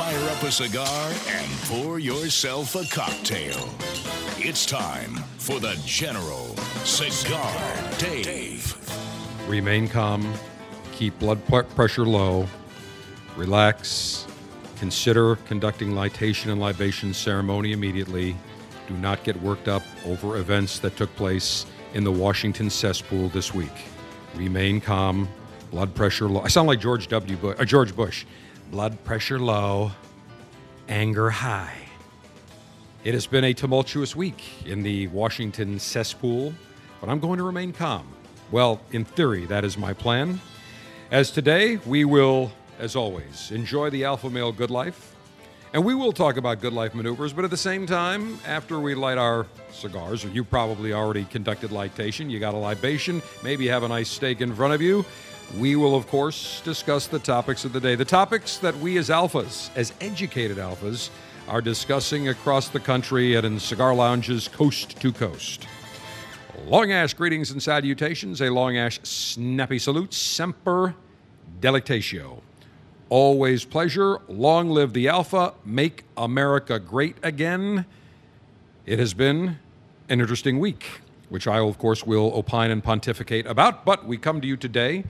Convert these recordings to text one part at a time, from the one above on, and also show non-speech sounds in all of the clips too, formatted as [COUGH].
fire up a cigar and pour yourself a cocktail. It's time for the General Cigar Dave. Remain calm, keep blood pressure low, relax, consider conducting litation and libation ceremony immediately. Do not get worked up over events that took place in the Washington cesspool this week. Remain calm, blood pressure low. I sound like George W. Bush, uh, George Bush. Blood pressure low, anger high. It has been a tumultuous week in the Washington cesspool, but I'm going to remain calm. Well, in theory, that is my plan. As today, we will, as always, enjoy the alpha male good life, and we will talk about good life maneuvers, but at the same time, after we light our cigars, or you probably already conducted lightation, you got a libation, maybe have a nice steak in front of you, we will, of course, discuss the topics of the day. The topics that we as alphas, as educated alphas, are discussing across the country and in cigar lounges coast to coast. Long Ash greetings and salutations. A Long Ash snappy salute. Semper delectatio. Always pleasure. Long live the Alpha. Make America great again. It has been an interesting week, which I, of course, will opine and pontificate about. But we come to you today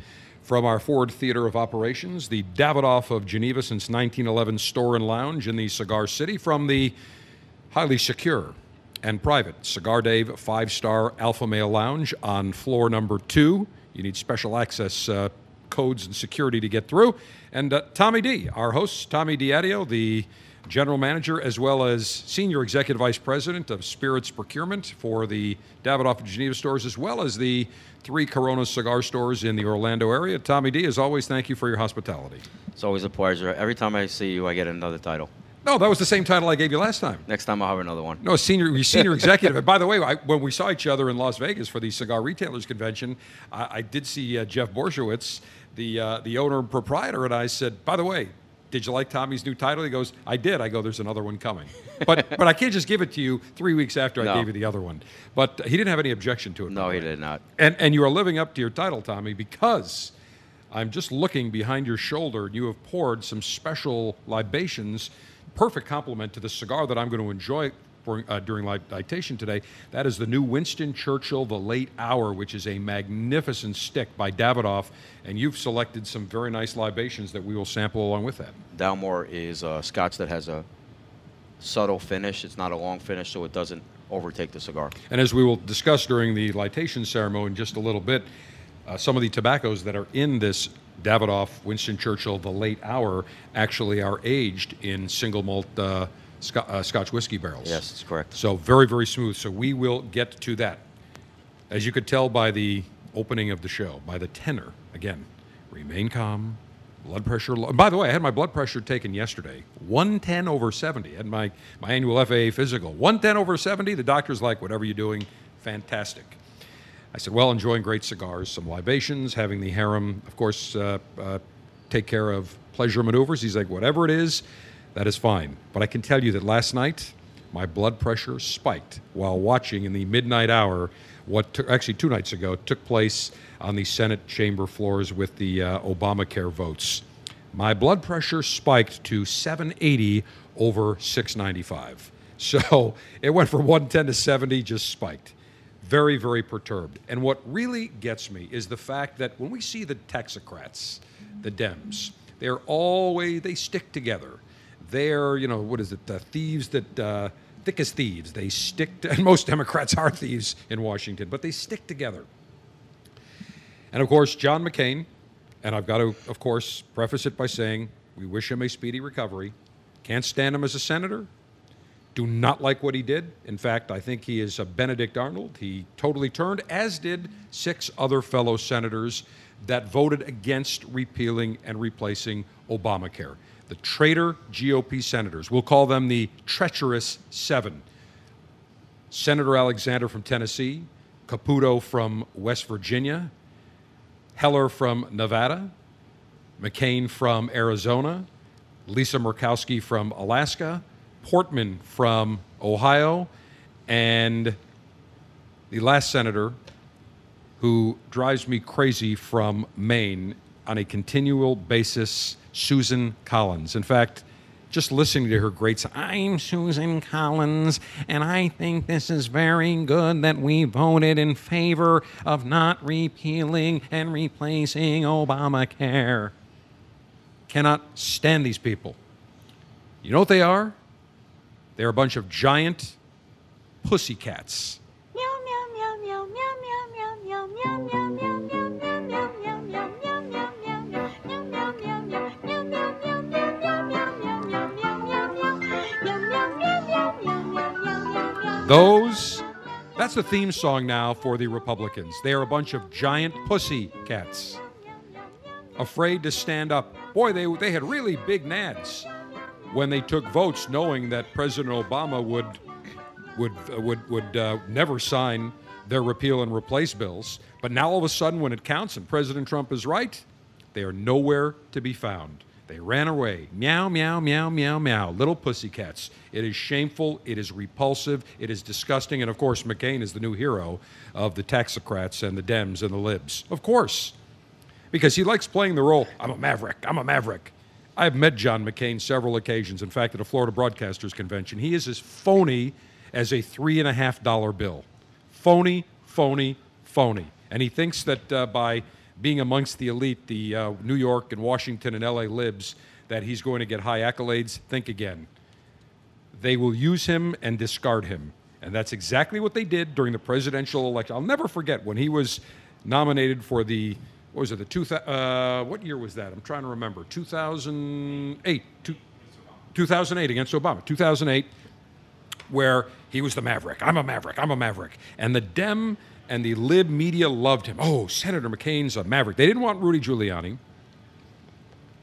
from our Ford Theater of Operations, the Davidoff of Geneva since 1911 store and lounge in the Cigar City, from the highly secure and private Cigar Dave five star Alpha Male Lounge on floor number two. You need special access uh, codes and security to get through. And uh, Tommy D, our host, Tommy Diadio, the general manager as well as senior executive vice president of spirits procurement for the Davidoff of Geneva stores, as well as the three Corona cigar stores in the Orlando area. Tommy D, as always, thank you for your hospitality. It's always a pleasure. Every time I see you, I get another title. No, that was the same title I gave you last time. Next time I'll have another one. No, senior [LAUGHS] senior executive. and by the way, I, when we saw each other in Las Vegas for the Cigar Retailers Convention, I, I did see uh, Jeff Borysiewicz, the uh, the owner and proprietor, and I said, by the way, did you like Tommy's new title? He goes, I did. I go, there's another one coming. But [LAUGHS] but I can't just give it to you three weeks after No. I gave you the other one. But he didn't have any objection to it. No, he did not. And and you are living up to your title, Tommy, because I'm just looking behind your shoulder. and You have poured some special libations, perfect complement to the cigar that I'm going to enjoy for, uh, during litation today. That is the new Winston Churchill, the Late Hour, which is a magnificent stick by Davidoff, and you've selected some very nice libations that we will sample along with that. Dalmore is a scotch that has a subtle finish. It's not a long finish, so it doesn't overtake the cigar. And as we will discuss during the litation ceremony in just a little bit, uh, some of the tobaccos that are in this Davidoff Winston Churchill the late hour actually are aged in single malt uh, Sc- uh, Scotch whiskey barrels. Yes, that's correct. So very, very smooth. So we will get to that. As you could tell by the opening of the show, by the tenor, again, remain calm, blood pressure low. By the way, I had my blood pressure taken yesterday, 110 over 70. I had my, my annual FAA physical. 110 over 70, the doctor's like, whatever you're doing, fantastic. I said, well, enjoying great cigars, some libations, having the harem, of course, uh, uh, take care of pleasure maneuvers. He's like, whatever it is, that is fine. But I can tell you that last night, my blood pressure spiked while watching in the midnight hour what took, actually two nights ago took place on the Senate chamber floors with the uh, Obamacare votes. My blood pressure spiked to 780 over 695. [LAUGHS] So it went from 110 to 70, just spiked very, very perturbed. And what really gets me is the fact that when we see the Taxocrats, the Dems, they're always, they stick together. They're, you know, what is it, the thieves that uh, thick as thieves. They stick, to, [LAUGHS] and most Democrats are thieves in Washington, but they stick together. And of course, John McCain, and I've got to, of course, preface it by saying we wish him a speedy recovery. Can't stand him as a senator. Do not like what he did. In fact, I think he is a Benedict Arnold. He totally turned, as did six other fellow senators that voted against repealing and replacing Obamacare. The traitor GOP senators. We'll call them the treacherous seven. Senator Alexander from Tennessee, Capito from West Virginia, Heller from Nevada, McCain from Arizona, Lisa Murkowski from Alaska, Portman from Ohio, and the last senator who drives me crazy from Maine on a continual basis, Susan Collins. In fact, just listening to her great song, I'm Susan Collins, and I think this is very good that we voted in favor of not repealing and replacing Obamacare. Cannot stand these people. You know what they are? They're a bunch of giant pussycats. Those, that's the theme song now for the Republicans. They are a bunch of giant pussy cats, afraid to stand up. Boy, they, they had really big nads when they took votes, knowing that President Obama would would uh, would would uh, never sign their repeal and replace bills. But now all of a sudden, when it counts and President Trump is right, they are nowhere to be found. They ran away. Meow, meow, meow, meow, meow. Little pussycats. It is shameful. It is repulsive. It is disgusting. And of course, McCain is the new hero of the taxocrats and the Dems and the libs. Of course. Because he likes playing the role I'm a maverick. I'm a maverick. I've met John McCain several occasions. In fact, at a Florida Broadcasters Convention. He is as phony as a three and a half dollar bill. Phony, phony, phony. And he thinks that uh, by being amongst the elite, the uh, New York and Washington and LA libs, that he's going to get high accolades, think again. They will use him and discard him. And that's exactly what they did during the presidential election. I'll never forget when he was nominated for the, what was it, the two, uh, what year was that? I'm trying to remember. 2008. Two, 2008 against Obama. 2008, where he was the maverick. I'm a maverick. I'm a maverick. And the Dem and the lib media loved him. Oh, Senator McCain's a maverick. They didn't want Rudy Giuliani,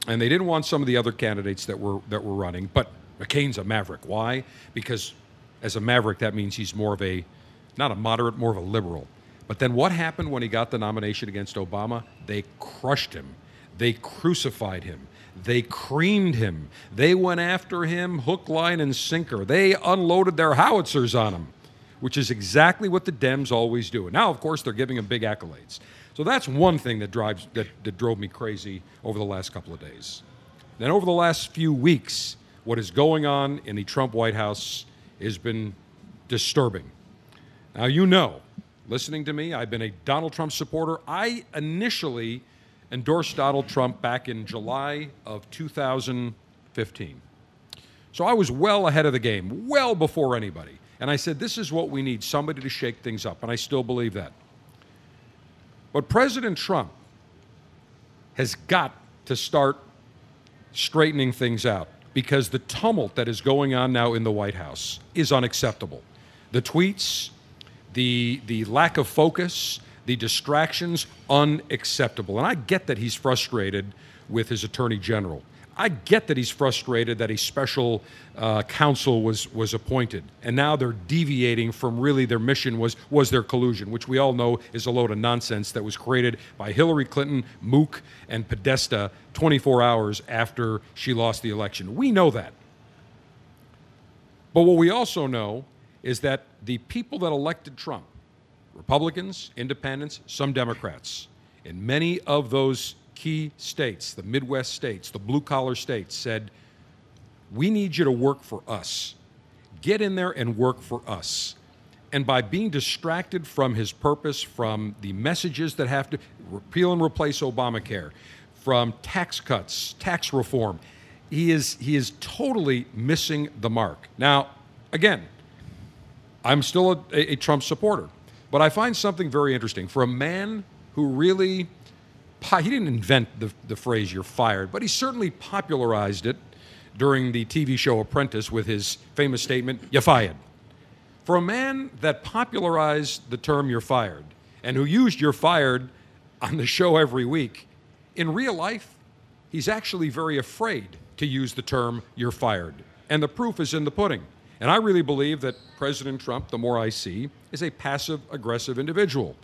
and they didn't want some of the other candidates that were that were running. But McCain's a maverick. Why? Because as a maverick, that means he's more of a not a moderate, more of a liberal. But then what happened when he got the nomination against Obama? They crushed him. They crucified him. They creamed him. They went after him hook, line, and sinker. They unloaded their howitzers on him which is exactly what the Dems always do. And now, of course, they're giving him big accolades. So that's one thing that drives that, that drove me crazy over the last couple of days. Then over the last few weeks, what is going on in the Trump White House has been disturbing. Now you know, listening to me, I've been a Donald Trump supporter. I initially endorsed Donald Trump back in July of 2015. So I was well ahead of the game, well before anybody. And I said, this is what we need somebody to shake things up. And I still believe that. But President Trump has got to start straightening things out because the tumult that is going on now in the White House is unacceptable. The tweets, the, the lack of focus, the distractions, unacceptable. And I get that he's frustrated with his attorney general. I get that he's frustrated that a special uh, counsel was was appointed, and now they're deviating from really their mission was was their collusion, which we all know is a load of nonsense that was created by Hillary Clinton, Mook, and Podesta 24 hours after she lost the election. We know that. But what we also know is that the people that elected Trump, Republicans, Independents, some Democrats, in many of those key states, the Midwest states, the blue collar states, said, We need you to work for us. Get in there and work for us. And by being distracted from his purpose, from the messages that have to repeal and replace Obamacare, from tax cuts, tax reform, he is, he is totally missing the mark. Now, again, I'm still a, a, a Trump supporter. But I find something very interesting. For a man who really, he didn't invent the, the phrase you're fired, but he certainly popularized it during the TV show Apprentice with his famous statement, You're fired. For a man that popularized the term you're fired and who used you're fired on the show every week, in real life, he's actually very afraid to use the term you're fired. And the proof is in the pudding. And I really believe that President Trump, the more I see, is a passive aggressive individual.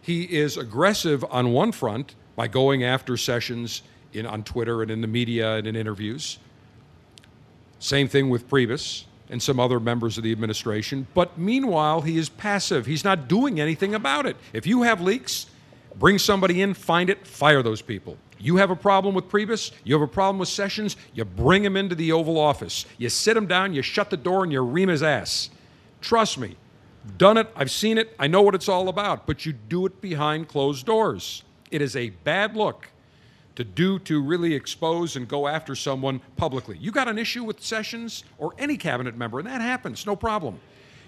He is aggressive on one front by going after Sessions in, on Twitter and in the media and in interviews. Same thing with Priebus and some other members of the administration. But meanwhile, he is passive. He's not doing anything about it. If you have leaks, bring somebody in, find it, fire those people. You have a problem with Priebus, you have a problem with Sessions, you bring him into the Oval Office. You sit him down, you shut the door, and you ream his ass. Trust me, done it, I've seen it, I know what it's all about, but you do it behind closed doors. It is a bad look to do to really expose and go after someone publicly. You got an issue with Sessions or any cabinet member, and that happens, no problem.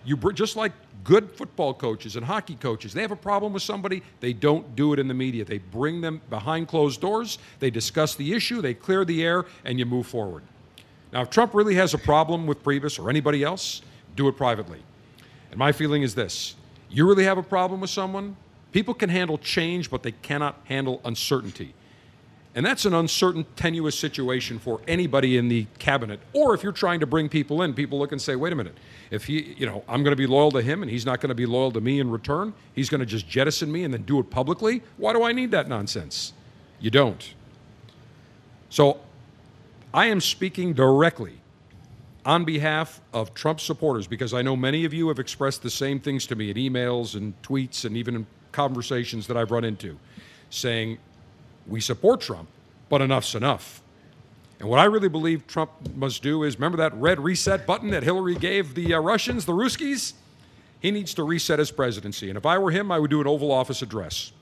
You just like good football coaches and hockey coaches, they have a problem with somebody, they don't do it in the media. They bring them behind closed doors, they discuss the issue, they clear the air, and you move forward. Now, if Trump really has a problem with Priebus or anybody else, do it privately. And my feeling is this you really have a problem with someone? People can handle change, but they cannot handle uncertainty. And that's an uncertain, tenuous situation for anybody in the cabinet. Or if you're trying to bring people in, people look and say, wait a minute, if he, you know, I'm going to be loyal to him and he's not going to be loyal to me in return, he's going to just jettison me and then do it publicly. Why do I need that nonsense? You don't. So I am speaking directly on behalf of Trump supporters because I know many of you have expressed the same things to me in emails and tweets and even in conversations that I've run into saying we support Trump, but enough's enough. And what I really believe Trump must do is remember that red reset button that Hillary gave the uh, Russians, the Ruskies? He needs to reset his presidency. And if I were him, I would do an Oval Office address.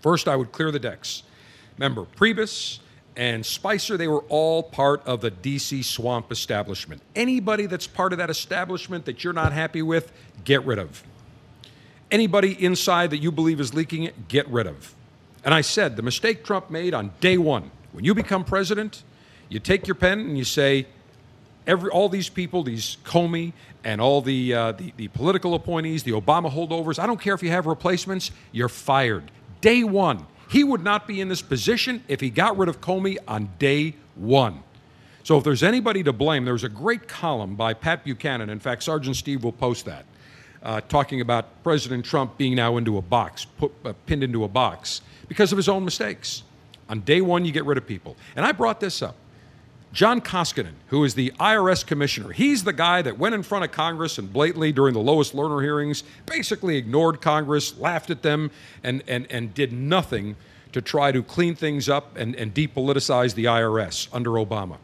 First, I would clear the decks. Remember, Priebus and Spicer, they were all part of the DC swamp establishment. Anybody that's part of that establishment that you're not happy with, get rid of. Anybody inside that you believe is leaking it, get rid of. And I said the mistake Trump made on day one when you become president, you take your pen and you say, every, all these people, these Comey and all the, uh, the, the political appointees, the Obama holdovers, I don't care if you have replacements, you're fired. Day one. He would not be in this position if he got rid of Comey on day one. So if there's anybody to blame, there's a great column by Pat Buchanan. In fact, Sergeant Steve will post that, uh, talking about President Trump being now into a box, put, uh, pinned into a box because of his own mistakes. On day one, you get rid of people. And I brought this up. John Koskinen, who is the IRS commissioner, he's the guy that went in front of Congress and blatantly during the Lois Lerner hearings basically ignored Congress, laughed at them, and, and, and did nothing to try to clean things up and, and depoliticize the IRS under Obama.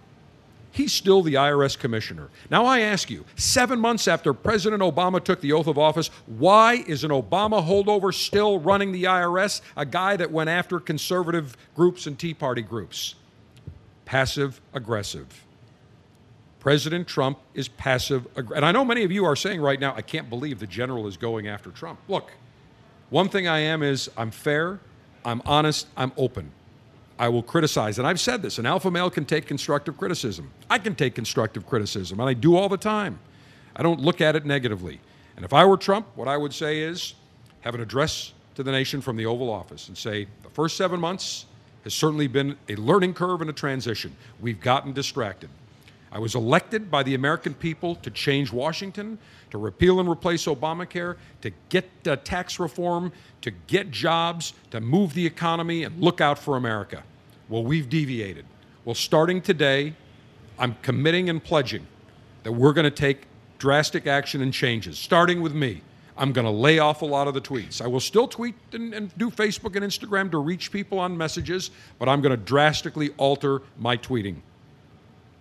He's still the IRS commissioner. Now, I ask you, seven months after President Obama took the oath of office, why is an Obama holdover still running the IRS, a guy that went after conservative groups and Tea Party groups? Passive aggressive. President Trump is passive aggressive. And I know many of you are saying right now, I can't believe the general is going after Trump. Look, one thing I am is I'm fair, I'm honest, I'm open. I will criticize. And I've said this an alpha male can take constructive criticism. I can take constructive criticism, and I do all the time. I don't look at it negatively. And if I were Trump, what I would say is have an address to the nation from the Oval Office and say the first seven months has certainly been a learning curve and a transition. We've gotten distracted. I was elected by the American people to change Washington, to repeal and replace Obamacare, to get uh, tax reform, to get jobs, to move the economy, and look out for America. Well, we've deviated. Well, starting today, I'm committing and pledging that we're going to take drastic action and changes, starting with me. I'm going to lay off a lot of the tweets. I will still tweet and, and, do Facebook and Instagram to reach people on messages, but I'm going to drastically alter my tweeting.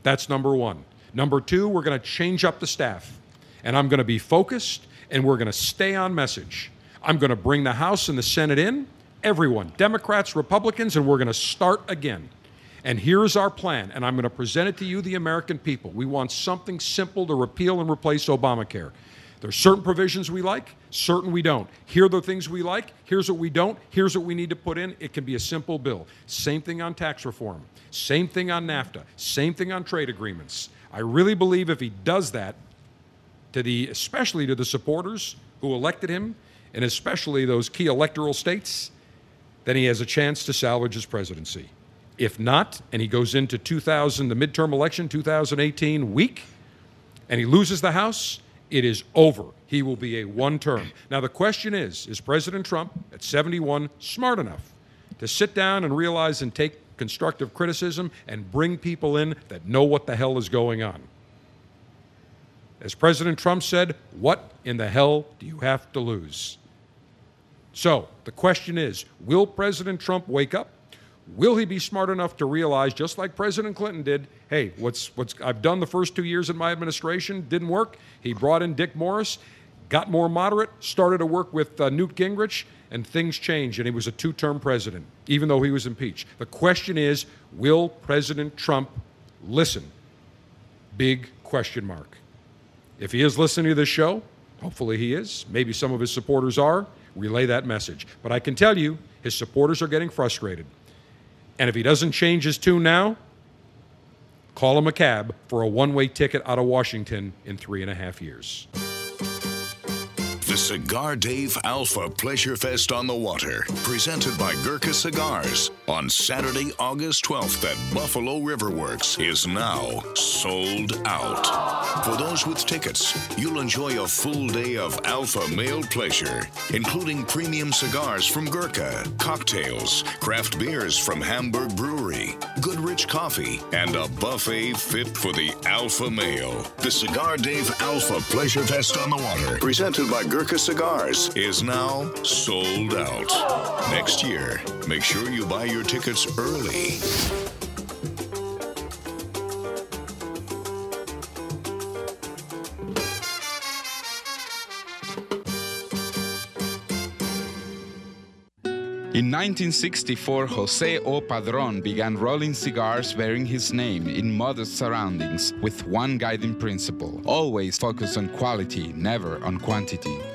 That's number one. Number two, we're going to change up the staff and I'm going to be focused and we're going to stay on message. I'm going to bring the House and the Senate in, everyone, Democrats, Republicans, and we're going to start again. And here's our plan, and I'm going to present it to you, the American people. We want something simple to repeal and replace Obamacare. There's certain provisions we like, certain we don't. Here are the things we like, here's what we don't, here's what we need to put in. It can be a simple bill. Same thing on tax reform, same thing on NAFTA, same thing on trade agreements. I really believe if he does that, to the especially to the supporters who elected him, and especially those key electoral states, then he has a chance to salvage his presidency. If not, and he goes into 2000, the midterm election, 2018 weak, and he loses the House, it is over. He will be a one term. Now, the question is is President Trump at 71 smart enough to sit down and realize and take constructive criticism and bring people in that know what the hell is going on? As President Trump said, what in the hell do you have to lose? So the question is will President Trump wake up? Will he be smart enough to realize, just like President Clinton did, hey, what's, what's I've done the first two years in my administration, didn't work. He brought in Dick Morris, got more moderate, started to work with uh, Newt Gingrich, and things changed, and he was a two term president, even though he was impeached. The question is will President Trump listen? Big question mark. If he is listening to this show, hopefully he is, maybe some of his supporters are, relay that message. But I can tell you, his supporters are getting frustrated. And if he doesn't change his tune now, call him a cab for a one way ticket out of Washington in three and a half years. The Cigar Dave Alpha Pleasure Fest on the Water, presented by Gurkha Cigars, on Saturday, August 12th at Buffalo Riverworks, is now sold out. For those with tickets, you'll enjoy a full day of alpha male pleasure, including premium cigars from Gurkha, cocktails, craft beers from Hamburg Brewery, Goodrich Coffee, and a buffet fit for the alpha male. The Cigar Dave Alpha Pleasure Fest on the Water, presented by Gurkha Cigars, is now sold out. Next year, make sure you buy your tickets early. In 1964, Jose O. Padron began rolling cigars bearing his name in modest surroundings with one guiding principle always focus on quality, never on quantity.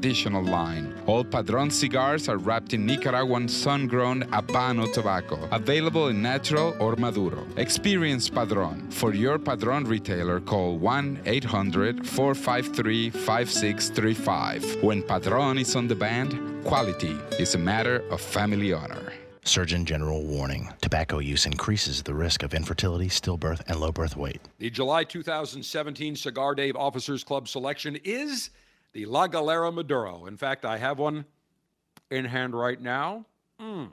Traditional line. All Padron cigars are wrapped in Nicaraguan sun-grown Habano tobacco, available in natural or Maduro. Experience Padron. For your Padron retailer, call 1-800-453-5635. When Padron is on the band, quality is a matter of family honor. Surgeon General warning tobacco use increases the risk of infertility, stillbirth, and low birth weight. The July 2017 Cigar Dave Officers Club selection is the La Galera Maduro. In fact, I have one in hand right now. Mm,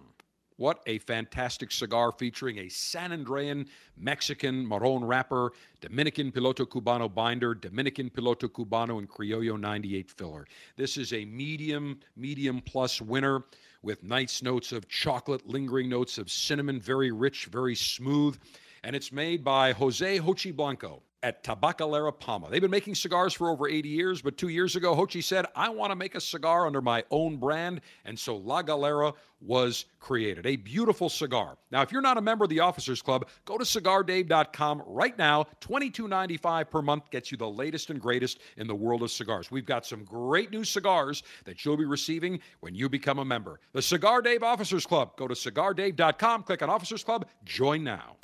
what a fantastic cigar featuring a San Andrean Mexican Marron wrapper, Dominican Piloto Cubano binder, Dominican Piloto Cubano, and Criollo 98 filler. This is a medium, medium plus winner with nice notes of chocolate, lingering notes of cinnamon, very rich, very smooth. And it's made by Jose Jochi Blanco at Tabacalera Palma. They've been making cigars for over 80 years, but two years ago, Jochi said, I want to make a cigar under my own brand. And so La Galera was created. A beautiful cigar. Now, if you're not a member of the Officers Club, go to cigardave.com right now. $22.95 per month gets you the latest and greatest in the world of cigars. We've got some great new cigars that you'll be receiving when you become a member. The Cigar Dave Officers Club. Go to cigardave.com, click on Officers Club, join now.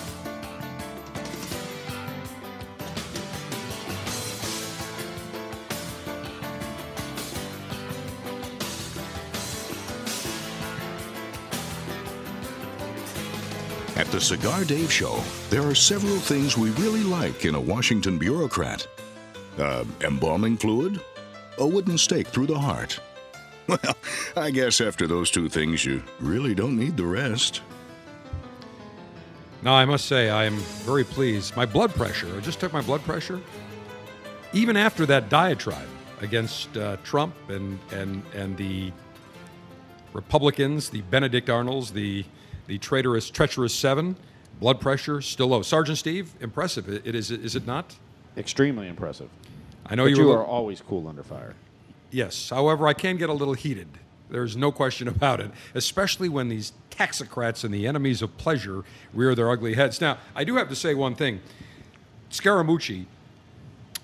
The Cigar Dave Show, there are several things we really like in a Washington bureaucrat uh, embalming fluid, a wooden stake through the heart. [LAUGHS] Well, I guess after those two things, you really don't need the rest. Now, I must say, I am very pleased. My blood pressure, I just took my blood pressure. Even after that diatribe against uh, Trump and, and, and the Republicans, the Benedict Arnolds, the, the traitorous, treacherous seven. Blood pressure still low. Sergeant Steve, impressive. It, it is, is it not? Extremely impressive. I know but you, you were, are always cool under fire. Yes. However, I can get a little heated. There's no question [LAUGHS] about it, especially when these taxocrats and the enemies of pleasure rear their ugly heads. Now, I do have to say one thing. Scaramucci,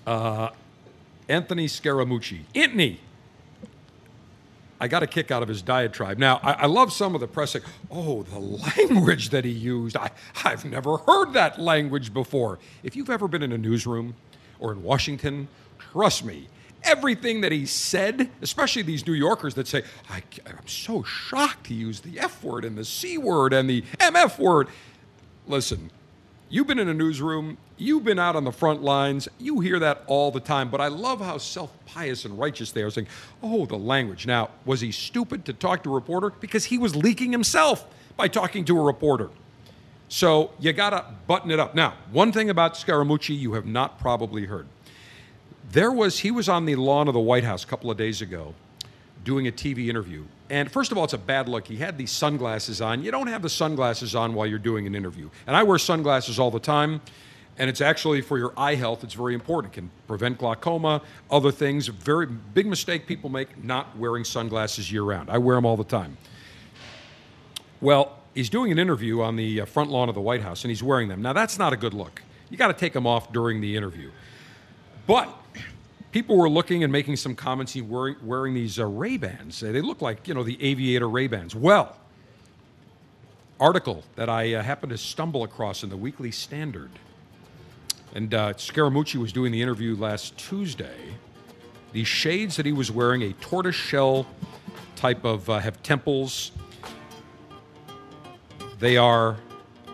uh, Anthony Scaramucci, Anthony, I got a kick out of his diatribe. Now, I, I love some of the press oh, the language that he used. I, I've never heard that language before. If you've ever been in a newsroom or in Washington, trust me, everything that he said, especially these New Yorkers that say, I, am so shocked he used the F word and the C word and the MF word. Listen, you've been in a newsroom, you've been out on the front lines, you hear that all the time, but I love how self pious and righteous they are saying, oh, the language. Now, was he stupid to talk to a reporter? Because he was leaking himself by talking to a reporter. So you got to button it up. Now, one thing about Scaramucci you have not probably heard. There was he was on the lawn of the White House a couple of days ago doing a TV interview. And first of all, it's a bad look. He had these sunglasses on. You don't have the sunglasses on while you're doing an interview. And I wear sunglasses all the time. And it's actually for your eye health, it's very important. It can prevent glaucoma, other things. Very big mistake people make not wearing sunglasses year round. I wear them all the time. Well, he's doing an interview on the uh, front lawn of the White House and he's wearing them. Now, that's not a good look. You got to take them off during the interview. But people were looking and making some comments. He wearing, wearing these uh, Ray Bans. They look like you know the aviator Ray Bans. Well, article that I uh, happened to stumble across in the Weekly Standard, and uh, Scaramucci was doing the interview last Tuesday. The shades that he was wearing, a tortoise shell type of uh, have temples. They are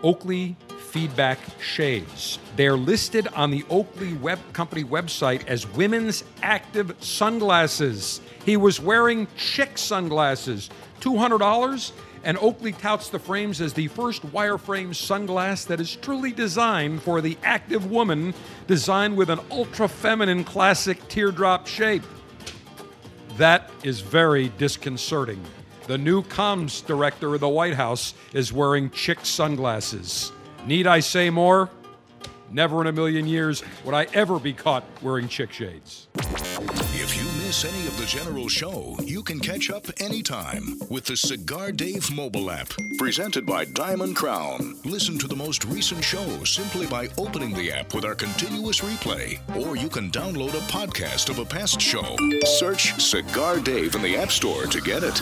Oakley feedback shades. They're listed on the Oakley Web Company website as women's active sunglasses. He was wearing chick sunglasses, $200, and Oakley touts the frames as the first wireframe sunglass that is truly designed for the active woman, designed with an ultra feminine classic teardrop shape. That is very disconcerting. The new comms director of the White House is wearing chick sunglasses. Need I say more? Never in a million years would I ever be caught wearing chick shades. If you miss any of the general show, you can catch up anytime with the Cigar Dave mobile app, presented by Diamond Crown. Listen to the most recent show simply by opening the app with our continuous replay, or you can download a podcast of a past show. Search Cigar Dave in the App Store to get it.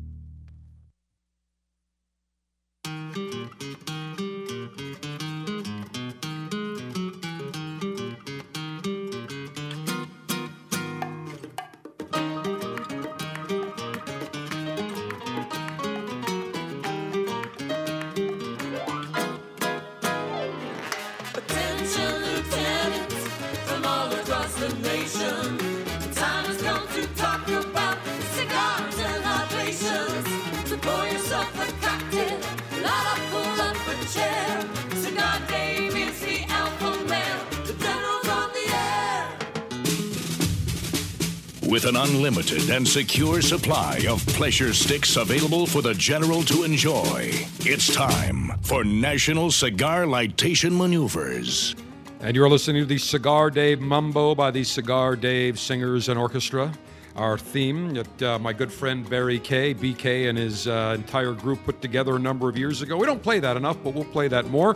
with an unlimited and secure supply of pleasure sticks available for the general to enjoy. It's time for National Cigar Lightation Maneuvers. And you're listening to the Cigar Dave Mumbo by the Cigar Dave Singers and Orchestra. Our theme that uh, my good friend Barry Kay, BK, and his uh, entire group put together a number of years ago. We don't play that enough, but we'll play that more.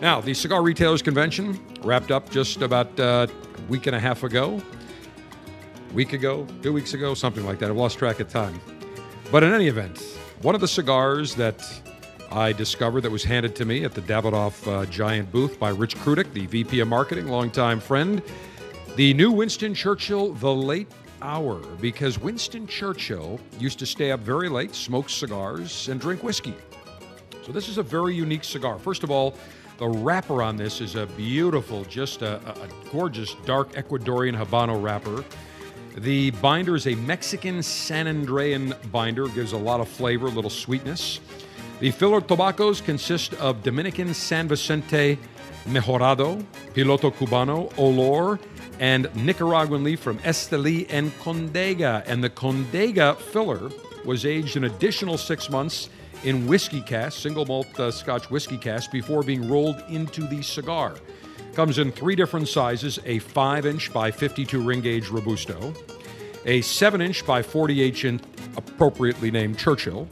Now, the Cigar Retailers Convention wrapped up just about uh, a week and a half ago. Week ago, two weeks ago, something like that. I've lost track of time. But in any event, one of the cigars that I discovered that was handed to me at the Davidoff uh, Giant booth by Rich Krudick, the VP of Marketing, longtime friend, the new Winston Churchill, The Late Hour, because Winston Churchill used to stay up very late, smoke cigars, and drink whiskey. So this is a very unique cigar. First of all, the wrapper on this is a beautiful, just a, a gorgeous dark Ecuadorian Habano wrapper. The binder is a Mexican San Andrean binder, gives a lot of flavor, a little sweetness. The filler tobaccos consist of Dominican San Vicente Mejorado, Piloto Cubano, Olor, and Nicaraguan leaf from Esteli and Condega. And the Condega filler was aged an additional six months in whiskey cask, single malt uh, Scotch whiskey cask, before being rolled into the cigar. Comes in three different sizes a 5 inch by 52 ring gauge Robusto, a 7 inch by 48 inch, appropriately named Churchill,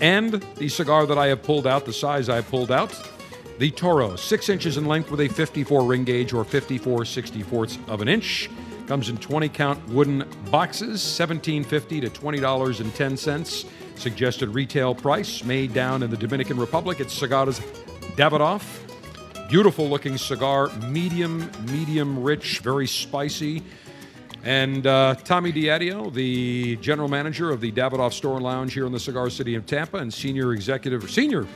and the cigar that I have pulled out, the size I pulled out, the Toro, 6 inches in length with a 54 ring gauge or 54 64ths of an inch. Comes in 20 count wooden boxes, $17.50 to $20.10. Suggested retail price made down in the Dominican Republic at Cigars Davidoff. Beautiful looking cigar, medium, medium rich, very spicy. And uh, Tommy Diadio, the general manager of the Davidoff Store and Lounge here in the Cigar City of Tampa, and senior executive, senior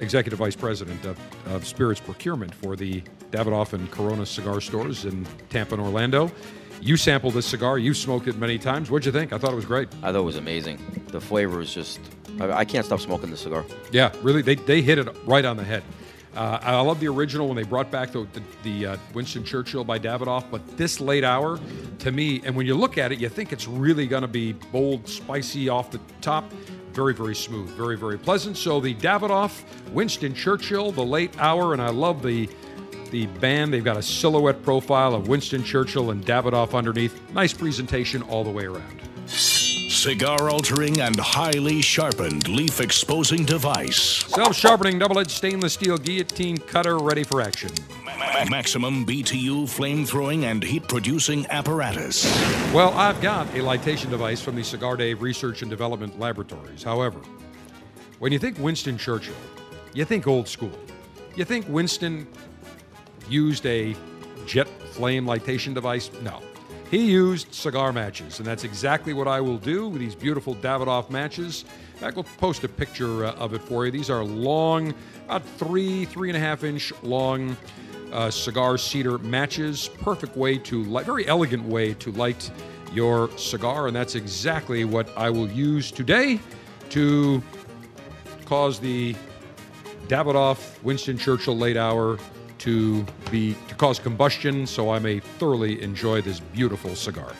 executive vice president of, of spirits procurement for the Davidoff and Corona cigar stores in Tampa and Orlando. You sampled this cigar. You smoked it many times. What'd you think? I thought it was great. I thought it was amazing. The flavor is just. I, I can't stop smoking this cigar. Yeah, really, they, they hit it right on the head. Uh, I love the original when they brought back the, the, the uh, Winston Churchill by Davidoff, but this late hour, to me, and when you look at it, you think it's really going to be bold, spicy off the top. Very, very smooth, very, very pleasant. So the Davidoff, Winston Churchill, the late hour, and I love the the band. They've got a silhouette profile of Winston Churchill and Davidoff underneath. Nice presentation all the way around. Cigar altering and highly sharpened leaf exposing device. Self sharpening double edged stainless steel guillotine cutter ready for action. Ma- maximum BTU flame throwing and heat producing apparatus. Well, I've got a litation device from the Cigar Dave Research and Development Laboratories. However, when you think Winston Churchill, you think old school. You think Winston used a jet flame litation device? No. He used cigar matches, and that's exactly what I will do with these beautiful Davidoff matches. In fact, we'll post a picture uh, of it for you. These are long, about three, three and a half inch long uh, cigar cedar matches. Perfect way to light, very elegant way to light your cigar, and that's exactly what I will use today to cause the Davidoff Winston Churchill late hour to be to cause combustion so I may thoroughly enjoy this beautiful cigar.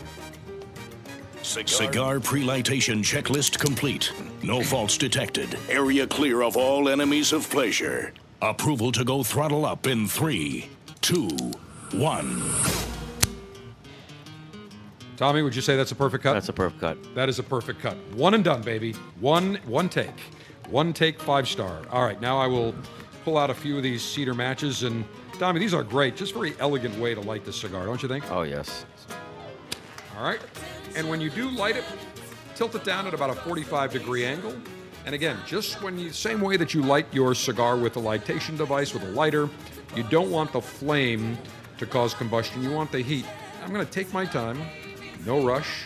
Cigar pre-lightation checklist complete. No faults detected. Area clear of all enemies of pleasure. Approval to go throttle up in three, two, one. Tommy, would you say that's a perfect cut? That's a perfect cut. That is a perfect cut. One and done, baby. One one take. One take, five star. All right, now I will pull out a few of these cedar matches and Tommy, these are great. Just very elegant way to light the cigar, don't you think? Oh yes. All right. And when you do light it, tilt it down at about a 45 degree angle. And again, just when you, same way that you light your cigar with a lightation device, with a lighter, you don't want the flame to cause combustion. You want the heat. I'm going to take my time, no rush.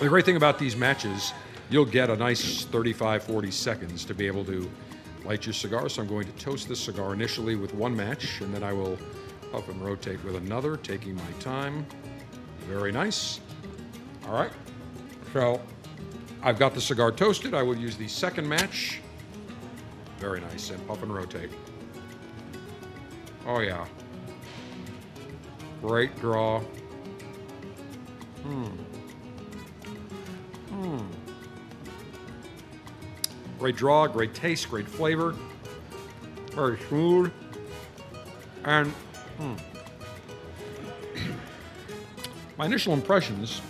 The great thing about these matches, you'll get a nice 35, 40 seconds to be able to light your cigar. So I'm going to toast this cigar initially with one match, and then I will puff and rotate with another, taking my time. Very nice. All right. So I've got the cigar toasted. I will use the second match. Very nice. And puff and rotate. Oh, yeah. Great draw. Hmm. Hmm. Great draw, great taste, great flavor. Very smooth. And hmm. [COUGHS] my initial impressions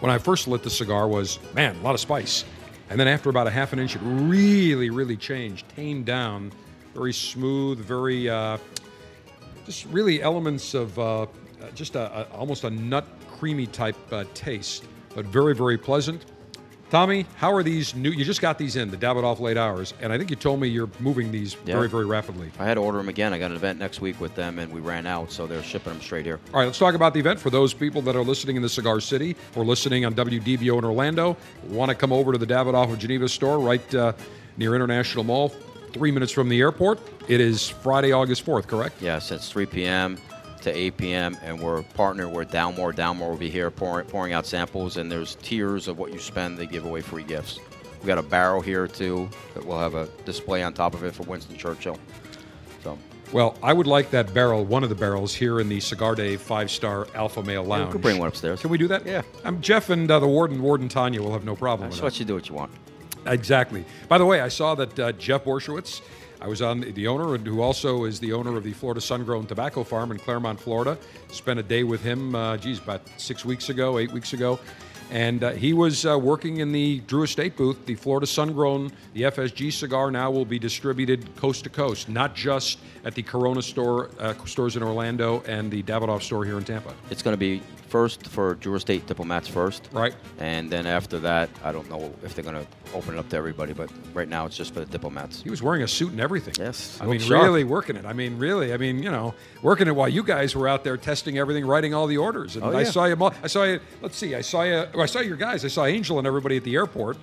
when I first lit the cigar was, man, a lot of spice. And then after about a half an inch, it really, really changed, tamed down, very smooth, very, uh, just really elements of uh, just a, a, almost a nut creamy type uh, taste, but very, very pleasant. Tommy, how are these new? You just got these in the Davidoff late hours, and I think you told me you're moving these Yeah. very, very rapidly. I had to order them again. I got an event next week with them, and we ran out, so they're shipping them straight here. All right, let's talk about the event for those people that are listening in the Cigar City or listening on WDVO in Orlando. Want to come over to the Davidoff of Geneva store right uh, near International Mall, three minutes from the airport. It is Friday, August 4th, correct? Yes, it's 3 p.m. to 8 p.m. and we're partnered with Dalmore. Dalmore will be here pouring, pouring out samples, and there's tiers of what you spend. They give away free gifts. We got a barrel here too that we'll have a display on top of it for Winston Churchill. So Well, I would like that barrel, one of the barrels, here in the Cigar Dave five star Alpha Male we Lounge. could bring one upstairs. Can we do that? Yeah. Um, Jeff and uh, the warden, Warden Tanya, will have no problem That's with what that. you do what you want. Exactly. By the way, I saw that uh, Jeff Borysiewicz, I was on the, owner, and who also is the owner of the Florida Sun-Grown Tobacco Farm in Clermont, Florida. Spent a day with him, uh, geez, about six weeks ago, eight weeks ago. And uh, he was uh, working in the Drew Estate booth. The Florida Sun-Grown, the FSG cigar, now will be distributed coast to coast, not just at the Corona store uh, stores in Orlando and the Davidoff store here in Tampa. It's going to be first for Drew Estate diplomats first, Right. and then after that, I don't know if they're going to open it up to everybody, but right now it's just for the diplomats. He was wearing a suit and everything. Yes, I mean, sharp. really working it. I mean, really. I mean, you know, working it while you guys were out there testing everything, writing all the orders. And Oh, I saw you. I saw you. Let's see. I saw you. I saw your guys. I saw Angel and everybody at the airport.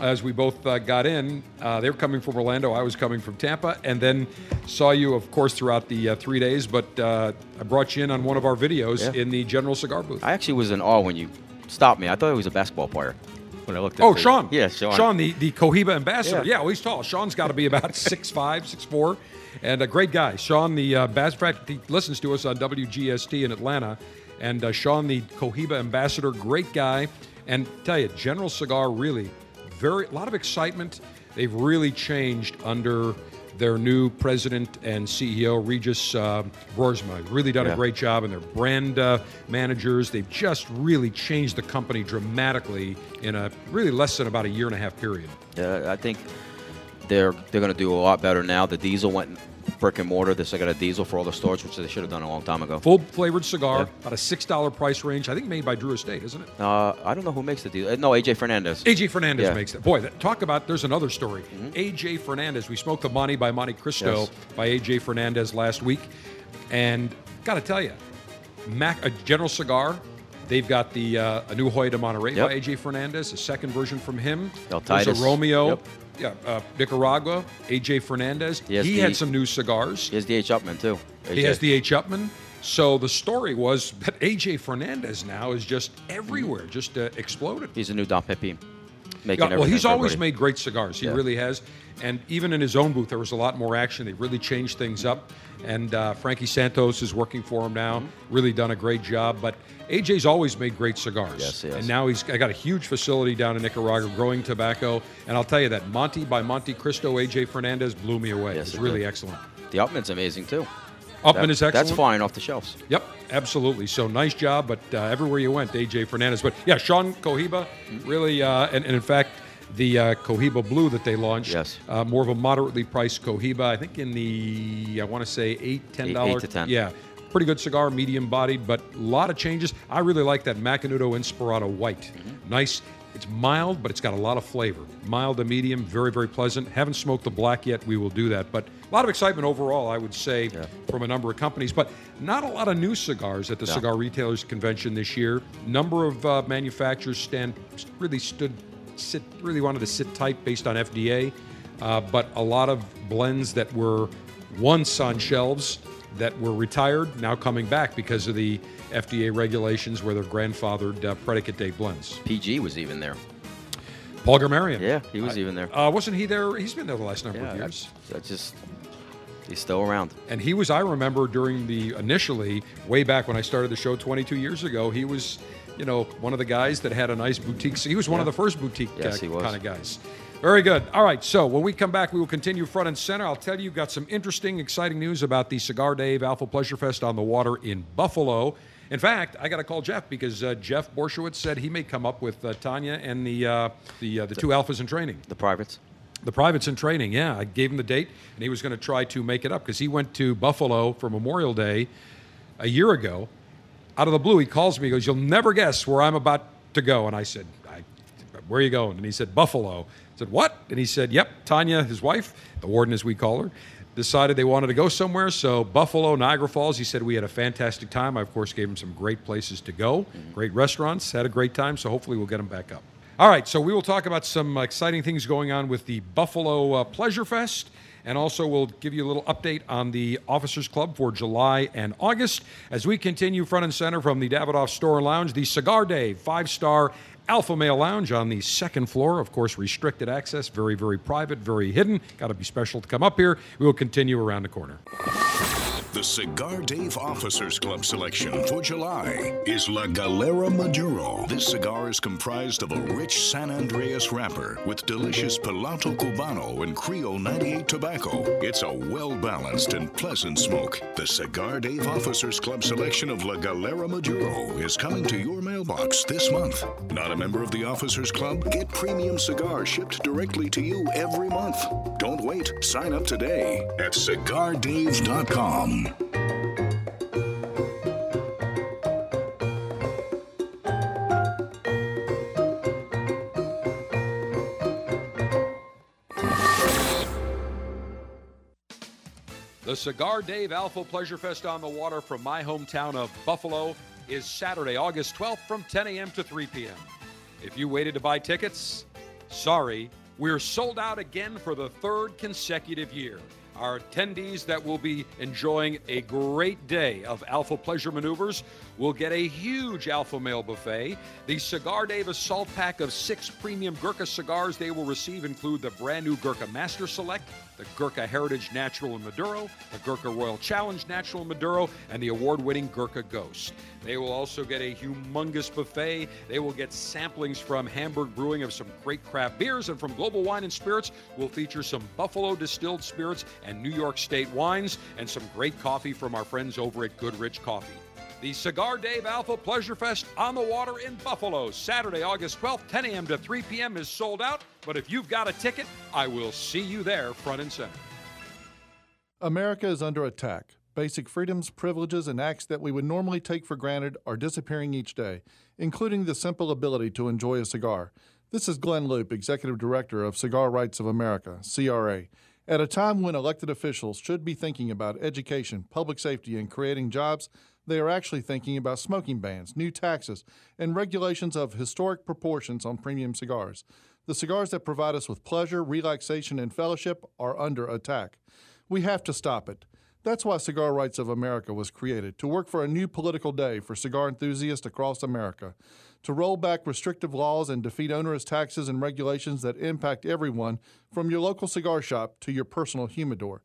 As we both uh, got in, uh, they were coming from Orlando. I was coming from Tampa, and then saw you, of course, throughout the uh, three days. But uh, I brought you in on one of our videos Yeah. in the General Cigar booth. I actually was in awe when you stopped me. I thought he was a basketball player when I looked at Oh, the- Sean. Yeah, Sean. Sean, the, the Cohiba ambassador. Yeah. Yeah, well, he's tall. Sean's got to be about [LAUGHS] 6'5, 6'4, and a great guy. Sean, the uh, bas- in fact, he listens to us on WGST in Atlanta. And uh, Sean, the Cohiba ambassador, great guy. And tell you, General Cigar really, very, a lot of excitement. They've really changed under their new president and CEO, Regis uh, Broersma. Really done a great job, and their brand uh, managers. They've just really changed the company dramatically in a really less than about a year and a half period. Yeah, I think they're they're going to do a lot better now. The diesel went brick and mortar. This I got a diesel for all the stores, which they should have done a long time ago. Full flavored cigar, Yeah. about a six dollar price range. I think made by Drew Estate, isn't it? Uh, I don't know who makes the diesel. Uh, No, AJ Fernandez. AJ Fernandez Yeah. Mm-hmm. makes it. Boy, that, talk about. There's another story. AJ Fernandez. We smoked the Monte by Monte Cristo Yes. by AJ Fernandez last week, and got to tell you, Mac, a General Cigar. They've got the uh, a new Hoyo de Monterrey Yep. by AJ Fernandez, a second version from him. There's Titus. a Romeo. Yep. Yeah, uh, Nicaragua. AJ Fernandez. He he the- had some new cigars. He has the H Upman too. He AJ. has the H. Upman. So the story was that AJ Fernandez now is just everywhere, just uh, exploded. He's a new Don Pepin. Yeah, well, he's always made great cigars. He Yeah. really has. And even in his own booth, there was a lot more action. They really changed things up. And uh, Frankie Santos is working for him now. Mm-hmm. Really done a great job. But AJ's always made great cigars. Yes, he has. And now he's got a huge facility down in Nicaragua growing tobacco. And I'll tell you that Monty by Monte Cristo, AJ Fernandez blew me away. Yes, it's it really did. excellent. The Upman's amazing too. Upman That- is excellent. That's flying off the shelves. Yep, absolutely. So nice job, but uh, everywhere you went, AJ Fernandez. But yeah, Sean Cohiba, really, uh, and, and in fact, the uh, Cohiba Blue that they launched, Yes. uh, more of a moderately priced Cohiba. I think in the I want to say eight, ten Eight- dollar, eight to 10. yeah, pretty good cigar, medium bodied, but a lot of changes. I really like that Macanudo Inspirado White. Mm-hmm. Nice. It's mild, but it's got a lot of flavor. Mild to medium, very, very pleasant. Haven't smoked the black yet. We will do that. But a lot of excitement overall, I would say, from a number of companies. But not a lot of new cigars at the No. Cigar Retailers Convention this year. Number of uh, manufacturers stand really stood, sit, really wanted to sit tight based on FDA. Uh, but a lot of blends that were once on shelves that were retired now coming back because of the FDA regulations where they're grandfathered uh, predicate date blends. PG was even there. Paul Garmirian. Yeah, he was even there. Uh, wasn't he there? He's been there the last number Yeah, of years. That's just he's still around. And he was, I remember during the initially, way back when I started the show 22 years ago, he was you know, one of the guys that had a nice boutique. He was one of the first boutique Yes, uh, kind of guys. Very good. All right. So when we come back, we will continue front and center. I'll tell you, got some interesting, exciting news about the Cigar Dave Alpha Pleasure Fest on the water in Buffalo. In fact, I got to call Jeff because uh, Jeff Borysiewicz said he may come up with uh, Tanya and the uh, the uh, the two alphas in training. The privates. The privates in training, yeah. I gave him the date, and he was going to try to make it up because he went to Buffalo for Memorial Day a year ago. Out of the blue, he calls me. He goes, "You'll never guess where I'm about to go." And I said, I, "Where are you going?" And he said, "Buffalo." I said, "What?" And he said, "Yep." Tanya, his wife, the warden as we call her, decided they wanted to go somewhere. So Buffalo, Niagara Falls. He said we had a fantastic time. I of course gave him some great places to go, great restaurants. Had a great time. So hopefully we'll get him back up. All right, so we will talk about some exciting things going on with the Buffalo uh, Pleasure Fest, and also we'll give you a little update on the Officers Club for July and August as we continue front and center from the Davidoff Store and Lounge, the Cigar Dave five star Alpha Male Lounge on the second floor. Of course, restricted access, very, very private, very hidden. Got to be special to come up here. We will continue around the corner. The Cigar Dave Officers Club selection for July is La Galera Maduro. This cigar is comprised of a rich San Andrés wrapper with delicious Piloto Cubano and Criollo 98 tobacco. It's a well balanced and pleasant smoke. The Cigar Dave Officers Club selection of La Galera Maduro is coming to your mailbox this month. Not a member of the Officers Club? Get premium cigars shipped directly to you every month. Don't wait. Sign up today at cigardave.com. The Cigar Dave Alpha Pleasure Fest on the water from my hometown of Buffalo is Saturday, August 12th from 10 a.m. to 3 p.m. If you waited to buy tickets, sorry, we're sold out again for the third consecutive year. Our attendees that will be enjoying a great day of Alpha Pleasure maneuvers will get a huge Alpha Male buffet. The Cigar Davis salt Pack of six premium Gurkha cigars they will receive include the brand new Gurkha Master Select, the Gurkha Heritage Natural and Maduro, the Gurkha Royal Challenge Natural and Maduro, and the award winning Gurkha Ghost. They will also get a humongous buffet. They will get samplings from Hamburg Brewing of some great craft beers, and from Global Wine and Spirits will feature some Buffalo distilled spirits and New York State wines, and some great coffee from our friends over at Goodrich Coffee. The Cigar Dave Alpha Pleasure Fest on the water in Buffalo, Saturday, August 12th, 10 a.m. to 3 p.m. is sold out. But if you've got a ticket, I will see you there front and center. America is under attack. Basic freedoms, privileges, and acts that we would normally take for granted are disappearing each day, including the simple ability to enjoy a cigar. This is Glynn Loope, Executive Director of Cigar Rights of America, CRA. At a time when elected officials should be thinking about education, public safety, and creating jobs, they are actually thinking about smoking bans, new taxes, and regulations of historic proportions on premium cigars. The cigars that provide us with pleasure, relaxation, and fellowship are under attack. We have to stop it. That's why Cigar Rights of America was created to work for a new political day for cigar enthusiasts across America, to roll back restrictive laws and defeat onerous taxes and regulations that impact everyone from your local cigar shop to your personal humidor.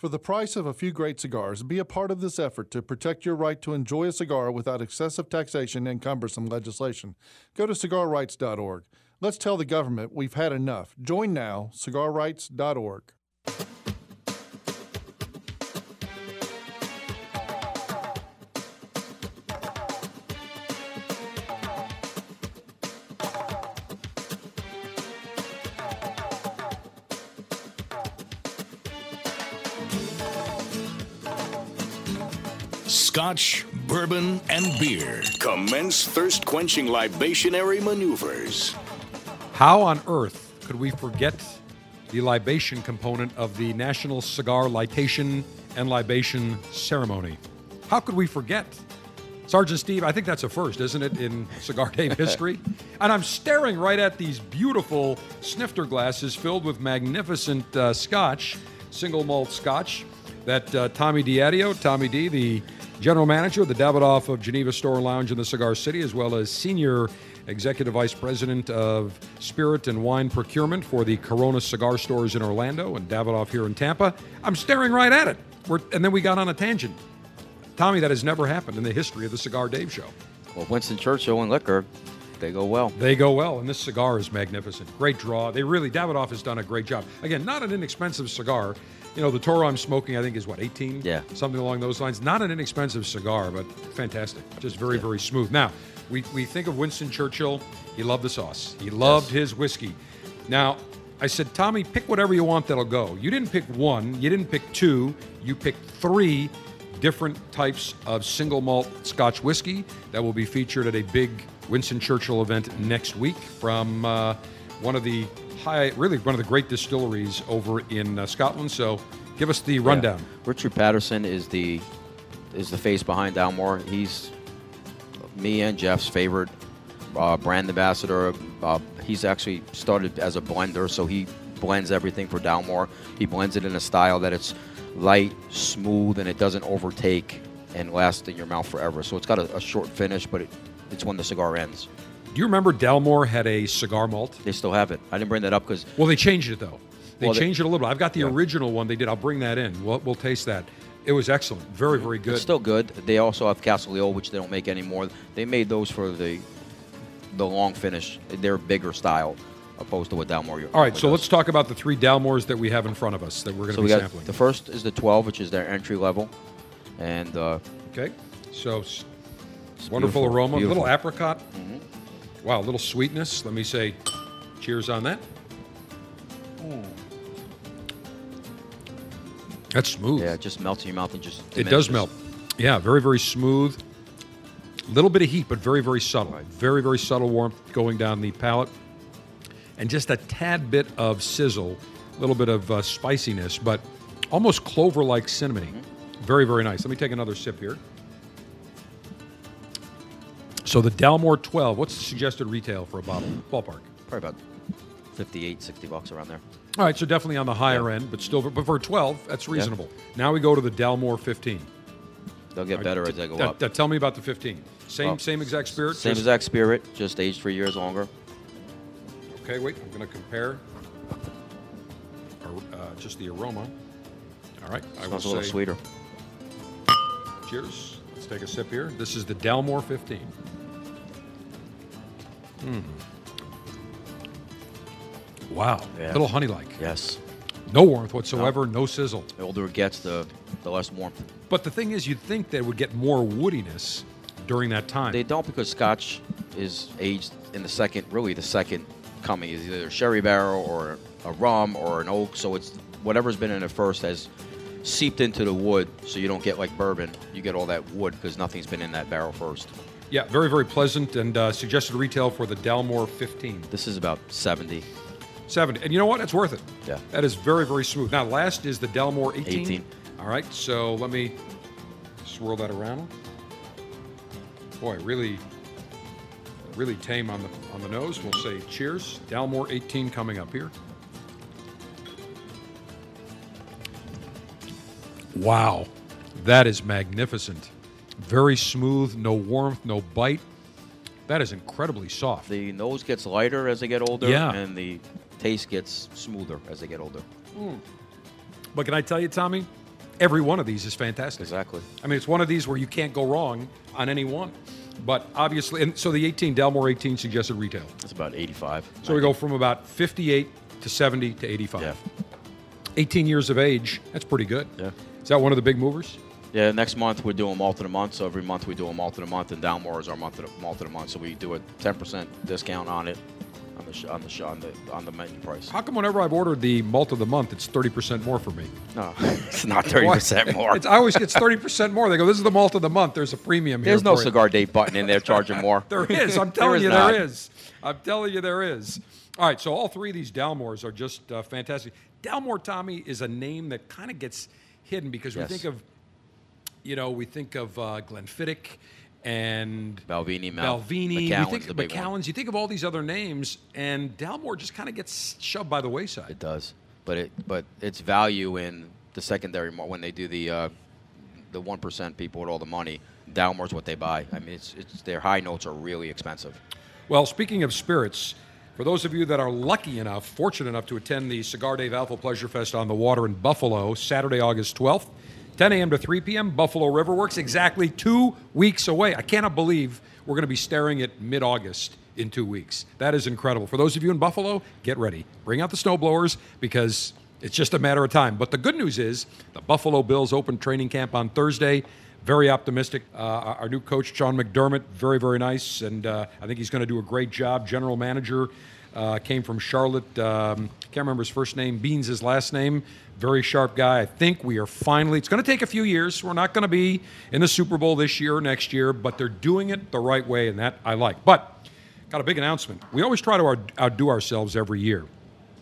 For the price of a few great cigars, be a part of this effort to protect your right to enjoy a cigar without excessive taxation and cumbersome legislation. Go to cigarrights.org. Let's tell the government we've had enough. Join now, cigarrights.org. Scotch, bourbon, and beer. Commence thirst quenching libationary maneuvers. How on earth could we forget the libation component of the National Cigar Litation and Libation Ceremony? How could we forget? Sergeant Steve, I think that's a first, isn't it, in Cigar [LAUGHS] Dave history? and I'm staring right at these beautiful snifter glasses filled with magnificent uh, scotch, single malt scotch, that uh, Tommy Diadio, Tommy D, the general manager of the Davidoff of Geneva Store Lounge in the Cigar City, as well as senior executive vice president of spirit and wine procurement for the Corona cigar stores in Orlando and Davidoff here in Tampa. I'm staring right at it. We're, and then we got on a tangent. Tommy, that has never happened in the history of the Cigar Dave show. Well, Winston Churchill and liquor, they go well. They go well, and this cigar is magnificent. Great draw. They really, Davidoff has done a great job. Again, not an inexpensive cigar. You know, the Toro I'm smoking, I think, is what, 18? Yeah. Something along those lines. Not an inexpensive cigar, but fantastic. Just very, very smooth. Now, we, we think of Winston Churchill. He loved the sauce, he loved his whiskey. Now, I said, Tommy, pick whatever you want that'll go. You didn't pick one, you didn't pick two, you picked three different types of single malt Scotch whiskey that will be featured at a big Winston Churchill event next week from uh, one of the high, really one of the great distilleries over in uh, Scotland. So, give us the rundown. Yeah. Richard Paterson is the is the face behind Dalmore. He's me and Jeff's favorite uh, brand ambassador. Uh, he's actually started as a blender, so he blends everything for Dalmore. He blends it in a style that it's light, smooth, and it doesn't overtake and last in your mouth forever. So it's got a, a short finish, but it, it's when the cigar ends. Do you remember Dalmore had a cigar malt? They still have it. I didn't bring that up because Well, they changed it though. They Well, they- changed it a little bit. I've got the Yeah. original one they did. I'll bring that in. We'll, we'll taste that. It was excellent. Very, very good. it's still good. They also have Castle Leod, which they don't make anymore. They made those for the the long finish. They're bigger style opposed to what Dalmore. All right, so let's talk about the three Dalmores that we have in front of us that we're going to So be we got sampling. the first is the 12, which is their entry level, and uh, Okay, so wonderful beautiful, aroma, beautiful. little apricot. Wow, a little sweetness. Let me say, cheers on that. That's smooth. yeah, it just melts in your mouth and just It does melt. Yeah, very, very smooth. A little bit of heat, but very, very subtle. Very, very subtle warmth going down the palate. And just a tad bit of sizzle, a little bit of uh, spiciness, but almost clover like cinnamony. Mm-hmm. Very, very nice. Let me take another sip here. So the Dalmore 12, what's the suggested retail for a bottle? Ballpark. Probably about 58, 60 bucks around there. All right, so definitely on the higher end, but still, but for 12, that's reasonable. Now we go to the Dalmore 15. They'll get right, better as they go up. tell me about the 15. Same, Well, same exact spirit. Same just- exact spirit, just aged three years longer. Okay, wait. I'm going to compare. Uh, just the aroma. All right, I will Smells a little say sweeter. cheers. Let's take a sip here. This is the Dalmore 15. Mm. Wow, Yeah. little honey-like. Yes. No warmth whatsoever. No sizzle. The older it gets, the the less warmth. But the thing is, you'd think they would get more woodiness during that time. They don't because Scotch is aged in the second, really the second coming is either a sherry barrel or a rum or an oak. So it's whatever's been in it first has seeped into the wood, so you don't get like bourbon. You get all that wood because nothing's been in that barrel first. Yeah, very, very pleasant and uh, suggested retail for the Dalmore 15. This is about 70. 70. And you know what? It's worth it. Yeah. That is very, very smooth. Now, last is the Dalmore 18. 18. All right, so let me swirl that around. Boy, really, really tame on the on the nose. We'll say cheers. Dalmore 18 coming up here. Wow, that is magnificent. Very smooth, no warmth, no bite. That is incredibly soft. The nose gets lighter as they get older, Yeah. and the taste gets smoother as they get older. Hmm. But can I tell you, Tommy, every one of these is fantastic. Exactly. I mean, it's one of these where you can't go wrong on any one. But obviously, and so the 18 Dalmore 18 suggested retail. It's about 85. So we go from about 58 to 70 to 85. Yeah. 18 years of age. That's pretty good. Yeah. Is that one of the big movers? Yeah, next month we're doing malt of the month. So every month we do a malt of the month, and Dalmore is our month of the, malt of the month. So we do a 10% discount on it, on the sh- on the sh- on the on the menu price. How come whenever I've ordered the malt of the month, it's 30% more for me? No, [LAUGHS] it's not 30% more. It's, I always get 30% more. They go, this is the malt of the month. There's a premium here. There's no for you." cigar date button in there charging [LAUGHS] more. There is. I'm [LAUGHS] telling is you, not. there is. I'm telling you, there is. All right, so all three of these Dalmores are just uh, fantastic. Dalmore Tommy is a name that kind of gets hidden because Yes. we think of, you know, we think of uh, Glenfiddich and Mal- Balvenie. We Macallan's think one. You think of all these other names, and Dalmore just kind of gets shoved by the wayside. It does, but it but its value in the secondary when they do the uh, the one percent people with all the money. Dalmore's what they buy. I mean, it's it's their high notes are really expensive. Well, speaking of spirits, for those of you that are lucky enough, fortunate enough to attend the Cigar Dave Alpha Pleasure Fest on the water in Buffalo, Saturday, August 12th, 10 a.m. to 3 p.m., Buffalo River Works, exactly two weeks away. I cannot believe we're going to be staring at mid August in two weeks. That is incredible. For those of you in Buffalo, get ready. Bring out the snowblowers because it's just a matter of time. But the good news is the Buffalo Bills open training camp on Thursday. Very optimistic. Uh, our new coach, John McDermott, very, very nice. And uh, I think he's going to do a great job. General manager uh, came from Charlotte. Um, can't remember his first name. Beans, his last name. Very sharp guy. I think we are finally, it's going to take a few years. We're not going to be in the Super Bowl this year or next year, but they're doing it the right way, and that I like. But, got a big announcement. We always try to outdo ourselves every year.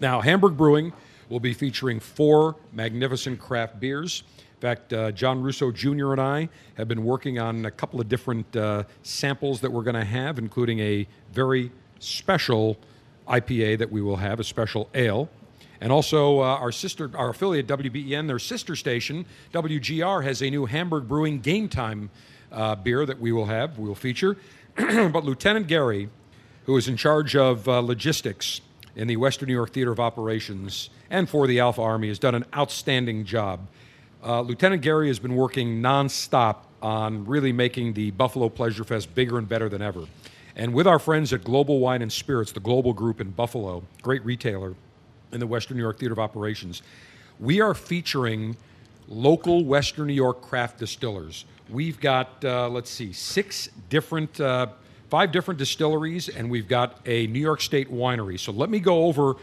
Now, Hamburg Brewing will be featuring four magnificent craft beers. In fact, uh, John Russo Jr. and I have been working on a couple of different uh, samples that we're going to have, including a very special IPA that we will have, a special ale. And also, uh, our sister, our affiliate WBEN, their sister station, WGR, has a new Hamburg Brewing Game Time uh, beer that we will have, we will feature. [CLEARS THROAT] but Lieutenant Gary, who is in charge of uh, logistics in the Western New York Theater of Operations and for the Alpha Army, has done an outstanding job. Uh, Lieutenant Gary has been working nonstop on really making the Buffalo Pleasure Fest bigger and better than ever. And with our friends at Global Wine and Spirits, the global group in Buffalo, great retailer in the Western New York Theater of Operations, we are featuring local Western New York craft distillers. We've got, uh, let's see, six different, uh, five different distilleries, and we've got a New York State winery. So let me go over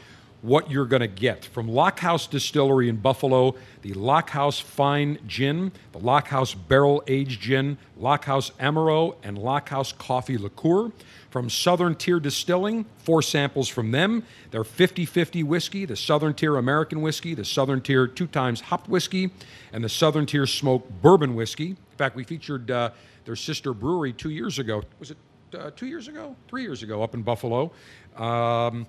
what you're going to get. From Lockhouse Distillery in Buffalo, the Lockhouse Fine Gin, the Lockhouse Barrel Aged Gin, Lockhouse Amaro, and Lockhouse Coffee Liqueur. From Southern Tier Distilling, four samples from them. Their 50 50 whiskey, the Southern Tier American whiskey, the Southern Tier two times hopped whiskey, and the Southern Tier smoked bourbon whiskey. In fact, we featured uh, their sister brewery two years ago. Was it uh, two years ago? Three years ago up in Buffalo. Um,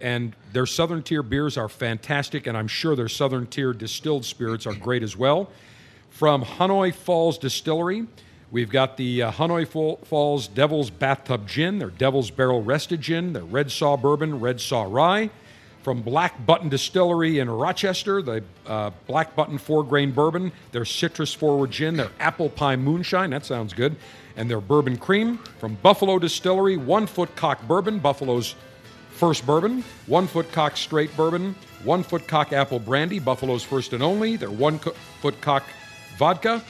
and their Southern Tier beers are fantastic, and I'm sure their Southern Tier distilled spirits are great as well. From Honeoye Falls Distillery, we've got the uh, Honeoye Falls Devil's Bathtub Gin, their Devil's Barrel Rested Gin, their Red Saw Bourbon, Red Saw Rye. From Black Button Distillery in Rochester, the uh, Black Button Four Grain Bourbon, their Citrus Forward Gin, their Apple Pie Moonshine, that sounds good, and their Bourbon Cream. From Buffalo Distillery, One Foot Cock Bourbon, Buffalo's First Bourbon, One Foot Cock Straight Bourbon, One Foot Cock Apple Brandy, Buffalo's first and only, their One Foot Cock Vodka,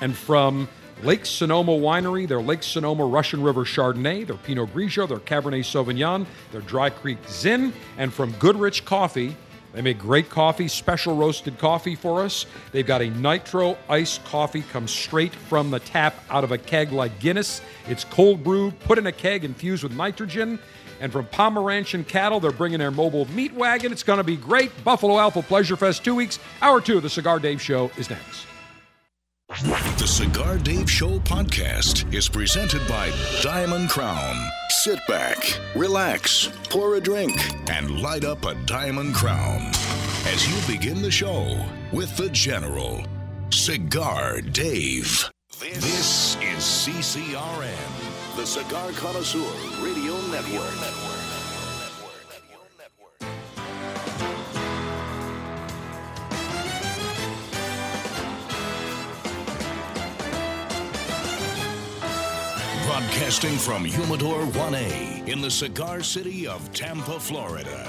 and from Lake Sonoma Winery, their Lake Sonoma Russian River Chardonnay, their Pinot Grigio, their Cabernet Sauvignon, their Dry Creek Zin, and from Goodrich Coffee, they make great coffee, special roasted coffee for us. They've got a nitro iced coffee comes straight from the tap out of a keg like Guinness. It's cold brewed, put in a keg, infused with nitrogen. And from Pomeranian Cattle, they're bringing their mobile meat wagon. It's going to be great. Buffalo Alpha Pleasure Fest, two weeks. Hour two of the Cigar Dave Show is next. The Cigar Dave Show podcast is presented by Diamond Crown. Sit back, relax, pour a drink, and light up a Diamond Crown as you begin the show with the General, Cigar Dave. This is CCRN the Cigar Connoisseur Radio Network. Broadcasting from Humidor 1A in the cigar city of Tampa, Florida.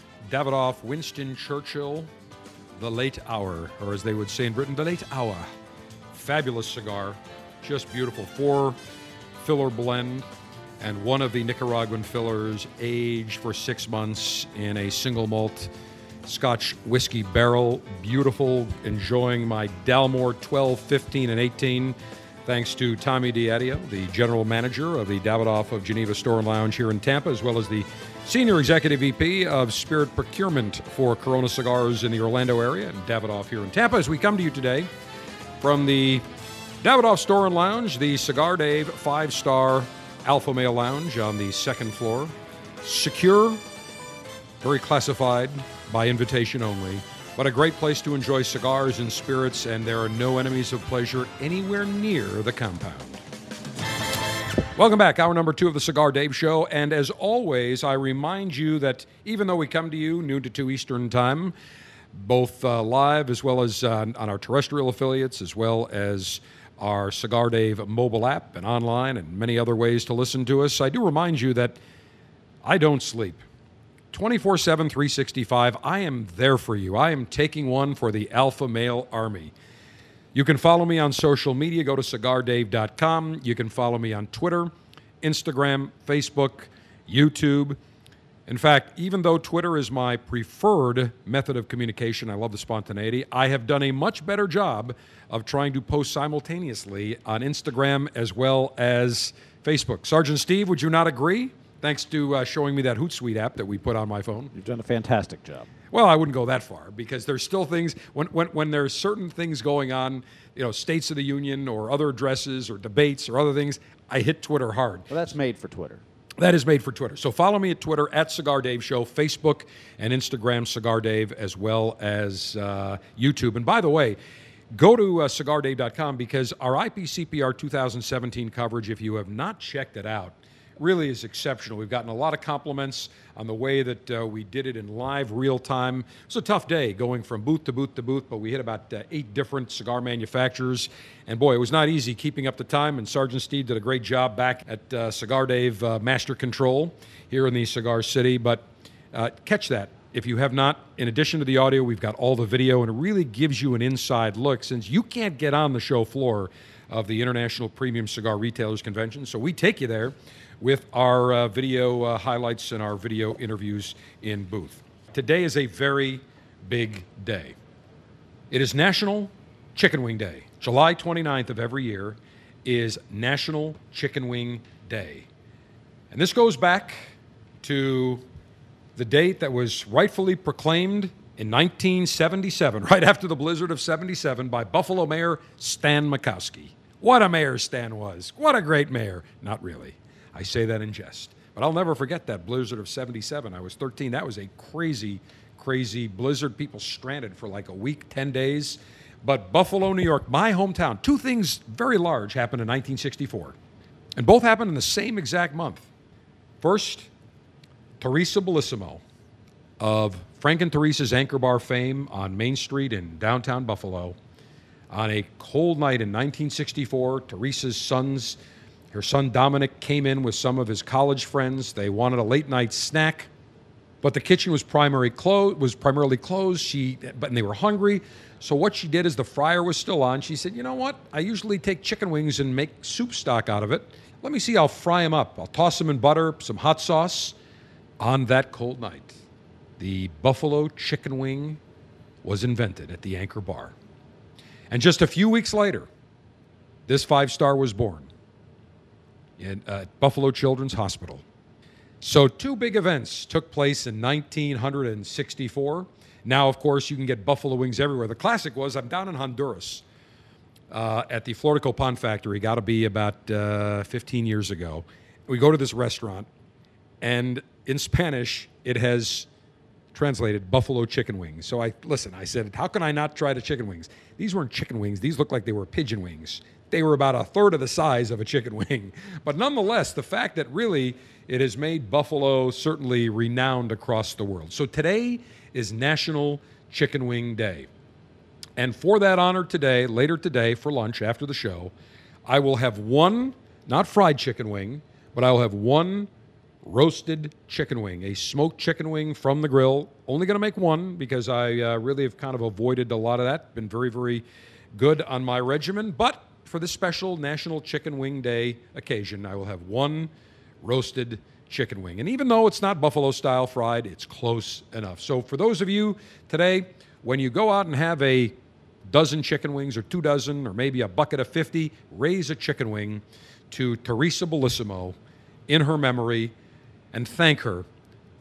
Davidoff Winston Churchill, The Late Hour, or as they would say in Britain, The Late Hour. Fabulous cigar, just beautiful. Four filler blend, and one of the Nicaraguan fillers aged for six months in a single malt Scotch whiskey barrel. Beautiful, enjoying my Dalmore 12, 15, and 18. Thanks to Tommy Diadio, the general manager of the Davidoff of Geneva Store and Lounge here in Tampa, as well as the Senior Executive VP of Spirit Procurement for Corona Cigars in the Orlando area, and Davidoff here in Tampa, as we come to you today from the Davidoff Store and Lounge, the Cigar Dave five star Alpha Male Lounge on the second floor. Secure, very classified, by invitation only, but a great place to enjoy cigars and spirits, and there are no enemies of pleasure anywhere near the compound. Welcome back, hour number two of the Cigar Dave Show. And as always, I remind you that even though we come to you noon to 2 Eastern Time, both uh, live as well as uh, on our terrestrial affiliates, as well as our Cigar Dave mobile app and online, and many other ways to listen to us, I do remind you that I don't sleep. 24 7, 365. I am there for you. I am taking one for the Alpha Male Army. You can follow me on social media. Go to cigardave.com. You can follow me on Twitter, Instagram, Facebook, YouTube. In fact, even though Twitter is my preferred method of communication, I love the spontaneity, I have done a much better job of trying to post simultaneously on Instagram as well as Facebook. Sergeant Steve, would you not agree? Thanks to uh, showing me that Hootsuite app that we put on my phone. You've done a fantastic job. Well, I wouldn't go that far because there's still things when, when, when there's certain things going on, you know, states of the union or other addresses or debates or other things, I hit Twitter hard. Well, that's made for Twitter. That is made for Twitter. So follow me at Twitter at Cigar Dave Show, Facebook and Instagram Cigar Dave, as well as uh, YouTube. And by the way, go to uh, cigardave.com because our IPCPR 2017 coverage, if you have not checked it out, really is exceptional. We've gotten a lot of compliments on the way that uh, we did it in live, real time. It was a tough day going from booth to booth to booth, but we hit about uh, eight different cigar manufacturers. And boy, it was not easy keeping up the time. And Sergeant Steve did a great job back at uh, Cigar Dave uh, Master Control here in the Cigar City. But uh, catch that. If you have not, in addition to the audio, we've got all the video, and it really gives you an inside look since you can't get on the show floor of the International Premium Cigar Retailers Convention. So we take you there with our uh, video uh, highlights and our video interviews in booth. Today is a very big day. It is National Chicken Wing Day. July 29th of every year is National Chicken Wing Day. And this goes back to the date that was rightfully proclaimed in 1977, [LAUGHS] right after the blizzard of 77, by Buffalo Mayor Stan Makowski. What a mayor Stan was. What a great mayor. Not really. I say that in jest. But I'll never forget that blizzard of 77. I was 13. That was a crazy, crazy blizzard. People stranded for like a week, 10 days. But Buffalo, New York, my hometown, two things very large happened in 1964. And both happened in the same exact month. First, Teresa Bellissimo of Frank and Teresa's Anchor Bar fame on Main Street in downtown Buffalo. On a cold night in 1964, Teresa's sons her son Dominic came in with some of his college friends. They wanted a late night snack, but the kitchen was primary clo- was primarily closed. She but and they were hungry. So what she did is the fryer was still on. She said, "You know what? I usually take chicken wings and make soup stock out of it. Let me see. I'll fry them up. I'll toss them in butter, some hot sauce." On that cold night, the buffalo chicken wing was invented at the Anchor Bar. And just a few weeks later, this five star was born in uh, Buffalo Children's Hospital. So, two big events took place in 1964. Now, of course, you can get buffalo wings everywhere. The classic was I'm down in Honduras uh, at the Flor de Copan factory, got to be about uh, 15 years ago. We go to this restaurant, and in Spanish, it has translated buffalo chicken wings. So I listen, I said, How can I not try the chicken wings? These weren't chicken wings, these looked like they were pigeon wings they were about a third of the size of a chicken [LAUGHS] wing. But nonetheless, the fact that really it has made Buffalo certainly renowned across the world. So today is National Chicken Wing Day. And for that honor today, later today for lunch after the show, I will have one, not fried chicken wing, but I will have one roasted chicken wing, a smoked chicken wing from the grill. Only going to make one because I uh, really have kind of avoided a lot of that. Been very, very good on my regimen. But for this special National Chicken Wing Day occasion, I will have one roasted chicken wing. And even though it's not buffalo style fried, it's close enough. So for those of you today, when you go out and have a dozen chicken wings or two dozen or maybe a bucket of 50, raise a chicken wing to Teresa Bellissimo in her memory and thank her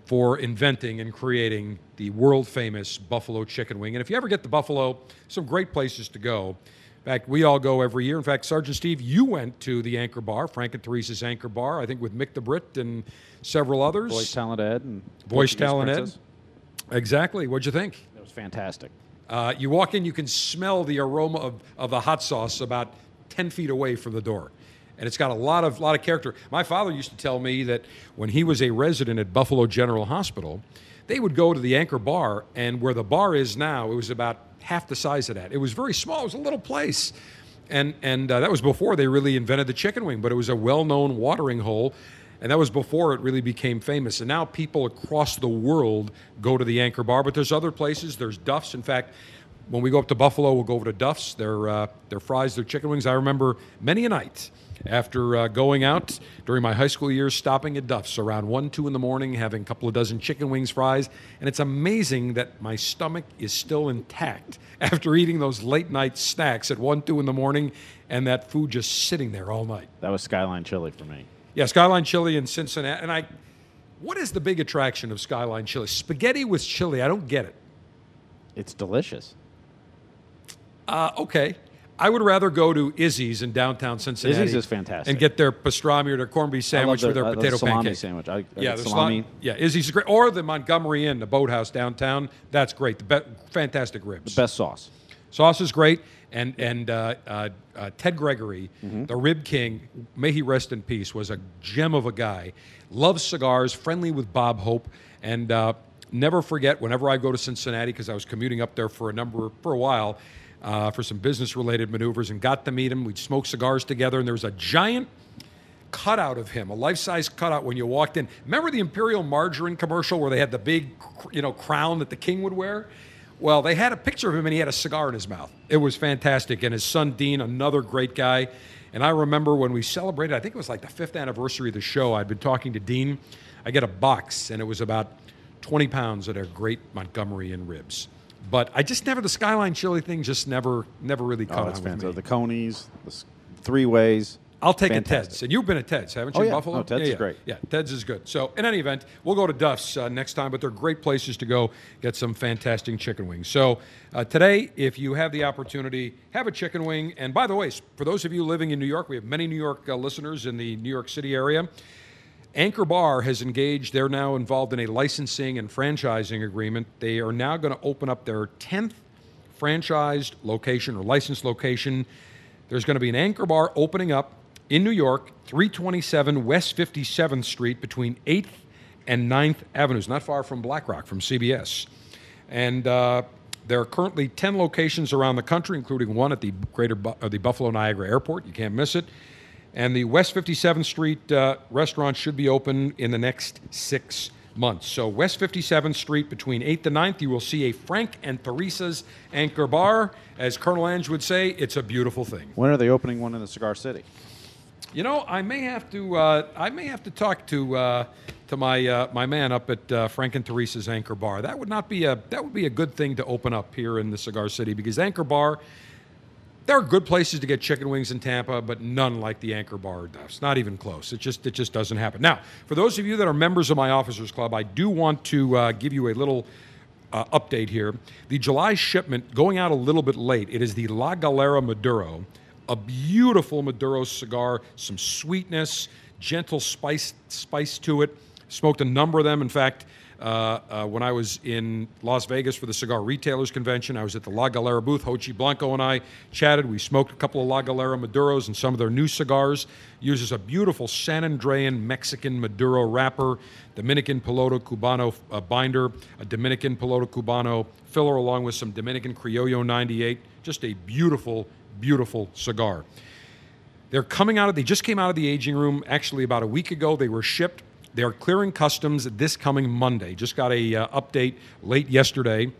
for inventing and creating the world famous buffalo chicken wing. And if you ever get to Buffalo, some great places to go. In fact, we all go every year. In fact, Sergeant Steve, you went to the Anchor Bar, Frank and Teresa's Anchor Bar, I think with Mick the Brit and several others. Voice Talent Ed and Voice Portuguese Talent Ed. Exactly. What'd you think? It was fantastic. Uh, you walk in, you can smell the aroma of, of the hot sauce about 10 feet away from the door. And it's got a lot of, lot of character. My father used to tell me that when he was a resident at Buffalo General Hospital, they would go to the Anchor Bar, and where the bar is now, it was about half the size of that. It was very small, it was a little place. And, and uh, that was before they really invented the chicken wing, but it was a well known watering hole. And that was before it really became famous. And now people across the world go to the Anchor Bar, but there's other places. There's Duff's. In fact, when we go up to Buffalo, we'll go over to Duff's. Their, uh, their fries, their chicken wings. I remember many a night after uh, going out during my high school years, stopping at Duff's around 1, 2 in the morning, having a couple of dozen chicken wings, fries. And it's amazing that my stomach is still intact [LAUGHS] after eating those late night snacks at 1, 2 in the morning and that food just sitting there all night. That was Skyline Chili for me. Yeah, Skyline Chili in Cincinnati. And I, what is the big attraction of Skyline Chili? Spaghetti with chili. I don't get it. It's delicious. Uh, okay. I would rather go to Izzy's in downtown Cincinnati. Izzy's is fantastic. And get their pastrami or their corned beef sandwich I love with their I love potato salami pancake. sandwich. I, I yeah, the salami. salami. Yeah, Izzy's is great. Or the Montgomery Inn, the boathouse downtown. That's great. The be- fantastic ribs. The best sauce. Sauce is great. And and uh, uh, uh, Ted Gregory, Mm-hmm. the Rib King, may he rest in peace, was a gem of a guy. Loves cigars, friendly with Bob Hope, and uh, never forget whenever I go to Cincinnati because I was commuting up there for a number for a while uh, for some business related maneuvers and got to meet him. We'd smoke cigars together, and there was a giant cutout of him, a life-size cutout when you walked in. Remember the Imperial Margarine commercial where they had the big, you know, crown that the king would wear? Well, they had a picture of him and he had a cigar in his mouth. It was fantastic. And his son Dean, another great guy. And I remember when we celebrated, I think it was like the fifth anniversary of the show, I'd been talking to Dean. I get a box and it was about 20 pounds of their great Montgomery and ribs. But I just never, the Skyline Chili thing just never, never really Oh, caught that's on with me. fantastic. The Conies, the three ways. I'll take a Ted's. And you've been at Ted's, haven't you, Oh, yeah. Buffalo? Oh, Ted's yeah, is yeah. great. Yeah, Ted's is good. So, in any event, we'll go to Duff's uh, next time, but they're great places to go get some fantastic chicken wings. So, uh, today, if you have the opportunity, have a chicken wing. And by the way, for those of you living in New York, we have many New York uh, listeners in the New York City area. Anchor Bar has engaged, they're now involved in a licensing and franchising agreement. They are now going to open up their 10th franchised location or licensed location. There's going to be an Anchor Bar opening up in New York, 327 West 57th Street between 8th and 9th Avenues, not far from Blackrock from CBS. And uh, there are currently 10 locations around the country, including one at the Greater Bu- uh, the Buffalo Niagara Airport. You can't miss it. And the West 57th Street uh, restaurant should be open in the next six months. So, West 57th Street between 8th and 9th, you will see a Frank and Teresa's Anchor Bar. As Colonel Ange would say, it's a beautiful thing. When are they opening one in the Cigar City? You know, I may have to. Uh, I may have to talk to uh, to my uh, my man up at uh, Frank and Teresa's Anchor Bar. That would not be a that would be a good thing to open up here in the Cigar City because Anchor Bar. There are good places to get chicken wings in Tampa, but none like the Anchor Bar does. Not even close. It just it just doesn't happen. Now, for those of you that are members of my Officers Club, I do want to uh, give you a little uh, update here. The July shipment going out a little bit late. It is the La Galera Maduro, a beautiful Maduro cigar, some sweetness, gentle spice spice to it. Smoked a number of them. In fact, uh, uh, when I was in Las Vegas for the Cigar Retailers Convention, I was at the La Galera booth. Jochi Blanco and I chatted. We smoked a couple of La Galera Maduros and some of their new cigars. Uses a beautiful San Andrean Mexican Maduro wrapper, Dominican Piloto Cubano uh, binder, a Dominican Piloto Cubano filler, along with some Dominican Criollo 98. Just a beautiful, beautiful cigar. They're coming out of, they just came out of the aging room actually about a week ago. They were shipped. They're clearing customs this coming Monday. Just got a uh, update late yesterday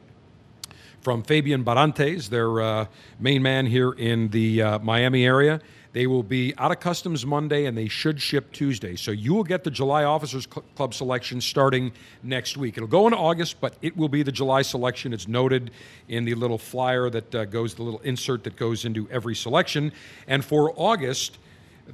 from Fabian Barantes, their uh, main man here in the uh, Miami area. They will be out of customs Monday and they should ship Tuesday. So you will get the July Officers Cl- Club selection starting next week. It'll go into August, but it will be the July selection. It's noted in the little flyer that uh, goes, the little insert that goes into every selection. And for August,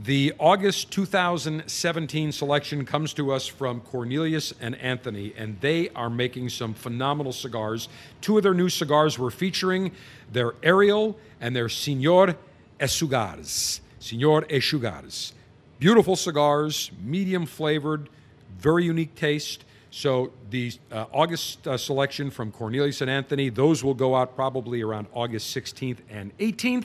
The August 2017 selection comes to us from Cornelius and Anthony, and they are making some phenomenal cigars. Two of their new cigars we're featuring their Aerial and their Senor Esugars. Senor Esugars. Beautiful cigars, medium flavored, very unique taste. So the uh, August uh, selection from Cornelius and Anthony, those will go out probably around August 16th and 18th.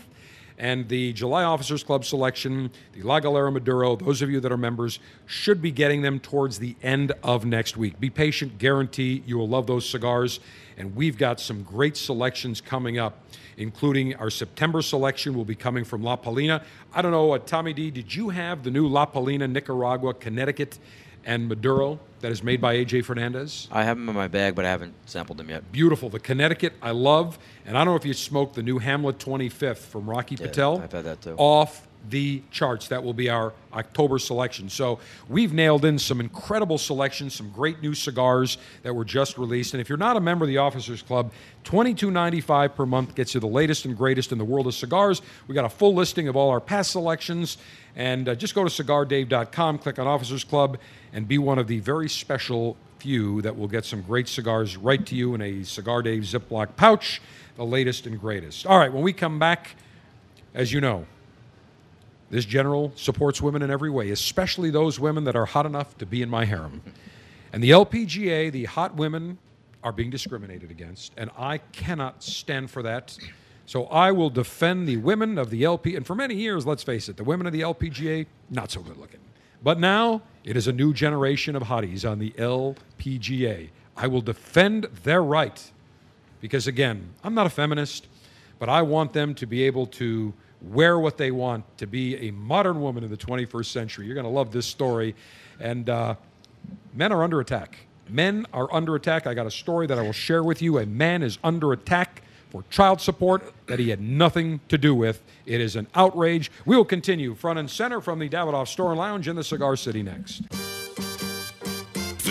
And the July Officers Club selection, the La Galera Maduro, those of you that are members should be getting them towards the end of next week. Be patient, guarantee you will love those cigars. And we've got some great selections coming up, including our September selection will be coming from La Palina. I don't know, uh, Tommy D, did you have the new La Palina, Nicaragua, Connecticut, and Maduro that is made by AJ Fernandez? I have them in my bag, but I haven't sampled them yet. Beautiful. The Connecticut, I love. And I don't know if you smoked the new Hamlet 25th from Rocky Yeah, Patel. I've had that too. Off the charts. That will be our October selection. So we've nailed in some incredible selections, some great new cigars that were just released. And if you're not a member of the Officers Club, $22.95 per month gets you the latest and greatest in the world of cigars. We got a full listing of all our past selections. And uh, just go to cigardave.com, click on Officers Club, and be one of the very special few that will get some great cigars right to you in a Cigar Dave Ziploc pouch, the latest and greatest. All right, when we come back, as you know, this general supports women in every way, especially those women that are hot enough to be in my harem. And the LPGA, the hot women, are being discriminated against, and I cannot stand for that. So I will defend the women of the LP. And for many years, let's face it, the women of the LPGA, not so good looking. But now it is a new generation of hotties on the LPGA. I will defend their right because, again, I'm not a feminist, but I want them to be able to wear what they want to be a modern woman in the 21st century. You're going to love this story. And uh, men are under attack. Men are under attack. I got a story that I will share with you. A man is under attack for child support that he had nothing to do with. It is an outrage. We will continue front and center from the Davidoff Store and Lounge in the Cigar City next.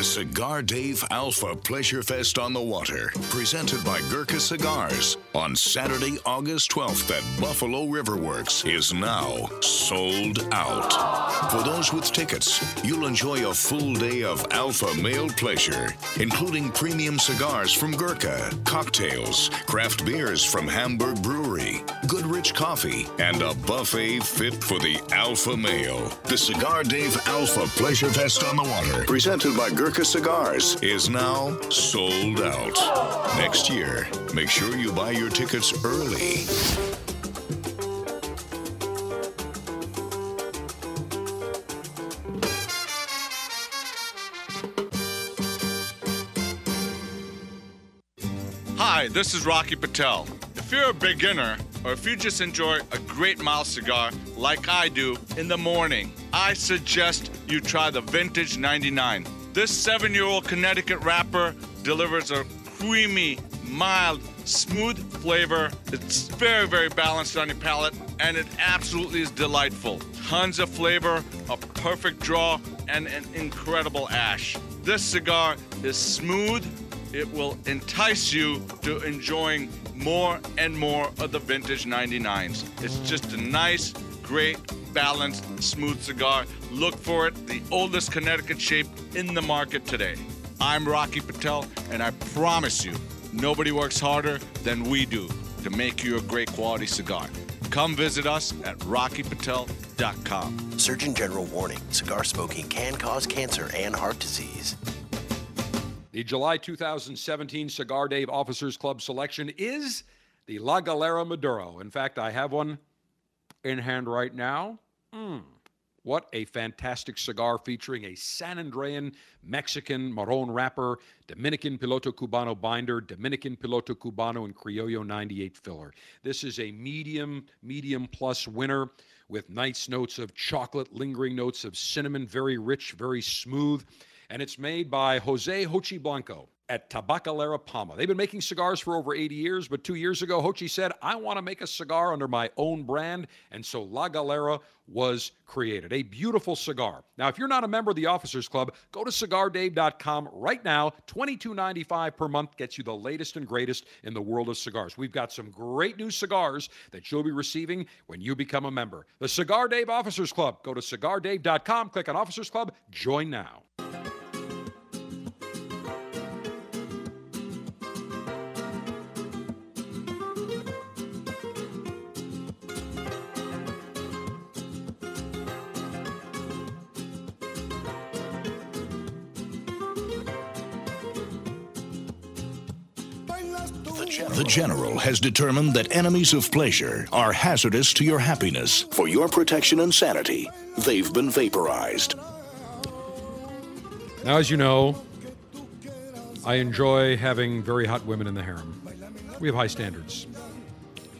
The Cigar Dave Alpha Pleasure Fest on the Water, presented by Gurkha Cigars, on Saturday, August 12th at Buffalo Riverworks, is now sold out. For those with tickets, you'll enjoy a full day of alpha male pleasure, including premium cigars from Gurkha, cocktails, craft beers from Hamburg Brewery, good rich coffee, and a buffet fit for the alpha male. The Cigar Dave Alpha Pleasure Fest on the Water, presented by Gurkha Cigars, is now sold out. Next year, make sure you buy your tickets early. Hi, this is Rocky Patel. If you're a beginner or if you just enjoy a great mild cigar like I do in the morning, I suggest you try the Vintage 99. This seven year old Connecticut wrapper delivers a creamy, mild, smooth flavor. It's very, very balanced on your palate, and it absolutely is delightful. Tons of flavor, a perfect draw, and an incredible ash. This cigar is smooth. It will entice you to enjoying more and more of the vintage 99s. It's just a nice, great, balanced, smooth cigar. Look for it, the oldest Connecticut shape in the market today. I'm Rocky Patel, and I promise you, nobody works harder than we do to make you a great quality cigar. Come visit us at rockypatel.com. Surgeon General warning cigar smoking can cause cancer and heart disease. The July 2017 Cigar Dave Officers Club selection is the La Galera Maduro. In fact, I have one in hand right now. Mm, what a fantastic cigar featuring a San Andrean Mexican Marron wrapper, Dominican Piloto Cubano binder, Dominican Piloto Cubano, and Criollo 98 filler. This is a medium, medium plus winner with nice notes of chocolate, lingering notes of cinnamon, very rich, very smooth. And it's made by Jose Jochi Blanco at Tabacalera Palma. They've been making cigars for over 80 years, but two years ago, Jochi said, I want to make a cigar under my own brand. And so La Galera was created. A beautiful cigar. Now, if you're not a member of the Officers Club, go to cigardave.com right now. $22.95 per month gets you the latest and greatest in the world of cigars. We've got some great new cigars that you'll be receiving when you become a member. The Cigar Dave Officers Club. Go to cigardave.com, click on Officers Club, join now. General has determined that enemies of pleasure are hazardous to your happiness. For your protection and sanity, they've been vaporized. Now, as you know, I enjoy having very hot women in the harem. We have high standards.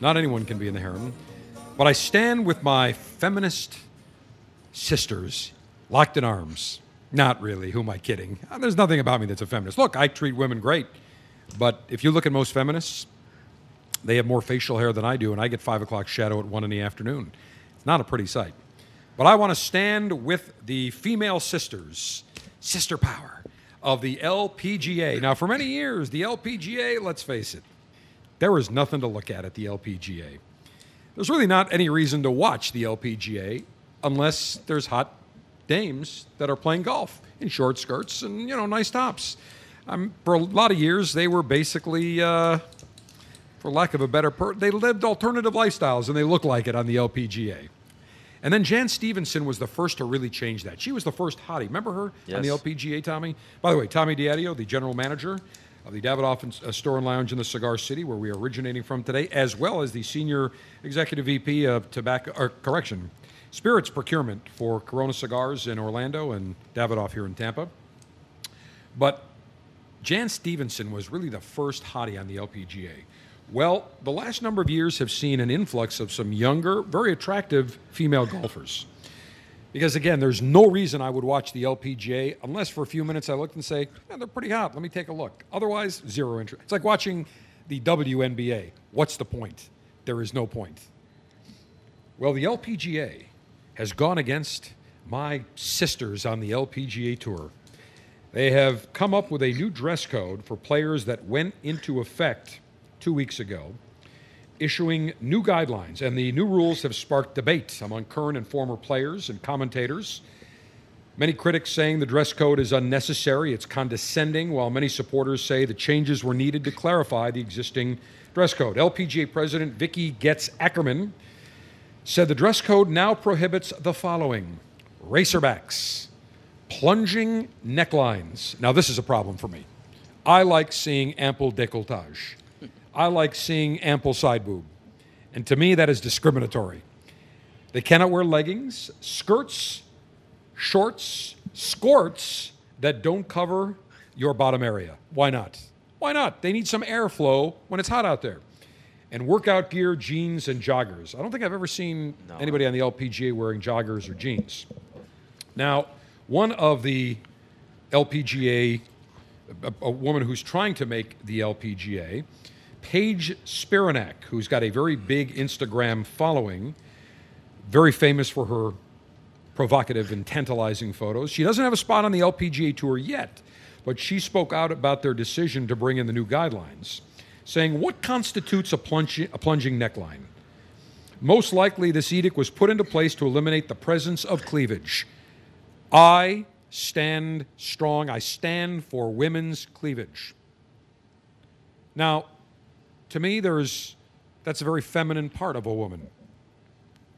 Not anyone can be in the harem. But I stand with my feminist sisters locked in arms. Not really. Who am I kidding? There's nothing about me that's a feminist. Look, I treat women great. But if you look at most feminists, they have more facial hair than I do, and I get five o'clock shadow at one in the afternoon. It's not a pretty sight. But I want to stand with the female sisters, sister power of the LPGA. Now, for many years, the LPGA, let's face it, there was nothing to look at at the LPGA. There's really not any reason to watch the LPGA unless there's hot dames that are playing golf in short skirts and, you know, nice tops. Um, for a lot of years, they were basically, uh, for lack of a better per, they lived alternative lifestyles and they looked like it on the LPGA. And then Jan Stephenson was the first to really change that. She was the first hottie. Remember her on the LPGA, Tommy? By the way, Tommy Diadio, the general manager of the Davidoff uh, Store and Lounge in the Cigar City, where we are originating from today, as well as the senior executive VP of tobacco, or correction, spirits procurement for Corona Cigars in Orlando and Davidoff here in Tampa. But Jan Stephenson was really the first hottie on the LPGA. Well, the last number of years have seen an influx of some younger, very attractive female golfers. Because again, there's no reason I would watch the LPGA unless for a few minutes I looked and say, yeah, they're pretty hot. Let me take a look. Otherwise, zero interest. It's like watching the WNBA. What's the point? There is no point. Well, the LPGA has gone against my sisters on the LPGA Tour. They have come up with a new dress code for players that went into effect two weeks ago, issuing new guidelines. And the new rules have sparked debate among current and former players and commentators. Many critics saying the dress code is unnecessary, it's condescending, while many supporters say the changes were needed to clarify the existing dress code. LPGA President Vicki Goetze Ackerman said the dress code now prohibits the following racerbacks, plunging necklines. Now, this is a problem for me. I like seeing ample decolletage. I like seeing ample side boob. And to me, that is discriminatory. They cannot wear leggings, skirts, shorts, skirts that don't cover your bottom area. Why not? Why not? They need some airflow when it's hot out there. And workout gear, jeans, and joggers. I don't think I've ever seen anybody on the LPGA wearing joggers or jeans. Now, one of the LPGA, a, a woman who's trying to make the LPGA, Paige Spiranac, who's got a very big Instagram following, very famous for her provocative and tantalizing photos. She doesn't have a spot on the LPGA Tour yet, but she spoke out about their decision to bring in the new guidelines, saying, What constitutes a, a plunging neckline? Most likely, this edict was put into place to eliminate the presence of cleavage. I stand strong. I stand for women's cleavage. Now, to me, there's that's a very feminine part of a woman.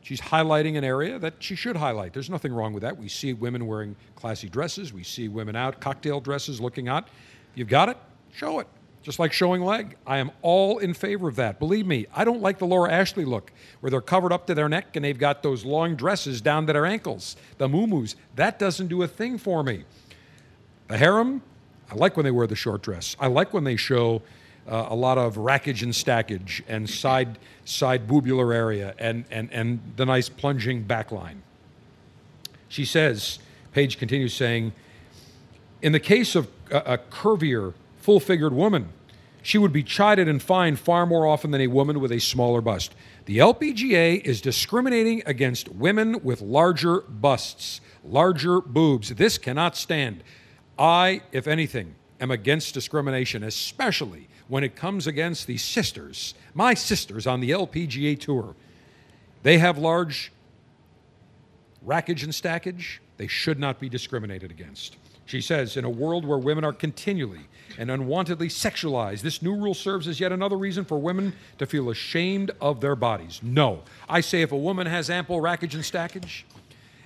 She's highlighting an area that she should highlight. There's nothing wrong with that. We see women wearing classy dresses. We see women out, cocktail dresses, looking hot. You've got it, show it. Just like showing leg. I am all in favor of that. Believe me, I don't like the Laura Ashley look where they're covered up to their neck and they've got those long dresses down to their ankles, the moo That doesn't do a thing for me. The harem, I like when they wear the short dress. I like when they show uh, a lot of rackage and stackage and side side boobular area and, and, and the nice plunging back line. She says, Paige continues saying, In the case of a, a curvier, full figured woman, she would be chided and fined far more often than a woman with a smaller bust. The LPGA is discriminating against women with larger busts, larger boobs. This cannot stand. I, if anything, am against discrimination, especially when it comes against the sisters, my sisters on the LPGA Tour. They have large rackage and stackage. They should not be discriminated against. She says, in a world where women are continually and unwantedly sexualized, this new rule serves as yet another reason for women to feel ashamed of their bodies. No. I say if a woman has ample rackage and stackage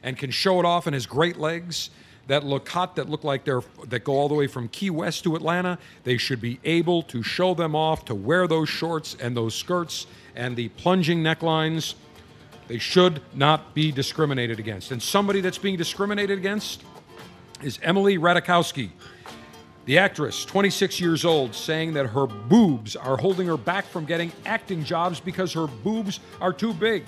and can show it off and has great legs that look hot, that look like they're that go all the way from Key West to Atlanta, they should be able to show them off, to wear those shorts and those skirts and the plunging necklines. They should not be discriminated against. And somebody that's being discriminated against is Emily Ratajkowski, the actress, 26 years old, saying that her boobs are holding her back from getting acting jobs because her boobs are too big.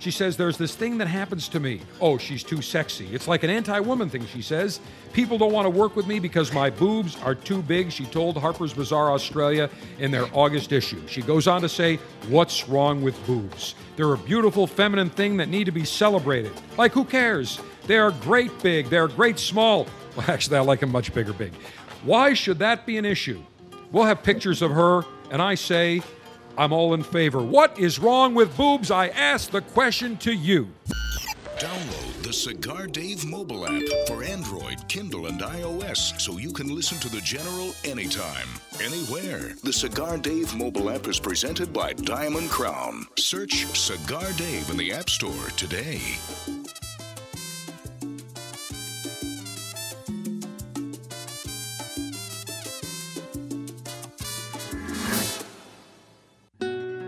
She says, There's this thing that happens to me. Oh, she's too sexy. It's like an anti woman thing, she says. People don't want to work with me because my boobs are too big, she told Harper's Bazaar Australia in their August issue. She goes on to say, What's wrong with boobs? They're a beautiful feminine thing that need to be celebrated. Like, who cares? They are great big, they're great small. [LAUGHS] Well, actually, I like them much bigger big. Why should that be an issue? We'll have pictures of her, and I say, I'm all in favor. What is wrong with boobs? I ask the question to you. Download the Cigar Dave mobile app for Android, Kindle, and iOS so you can listen to the General anytime, anywhere. The Cigar Dave mobile app is presented by Diamond Crown. Search Cigar Dave in the App Store today.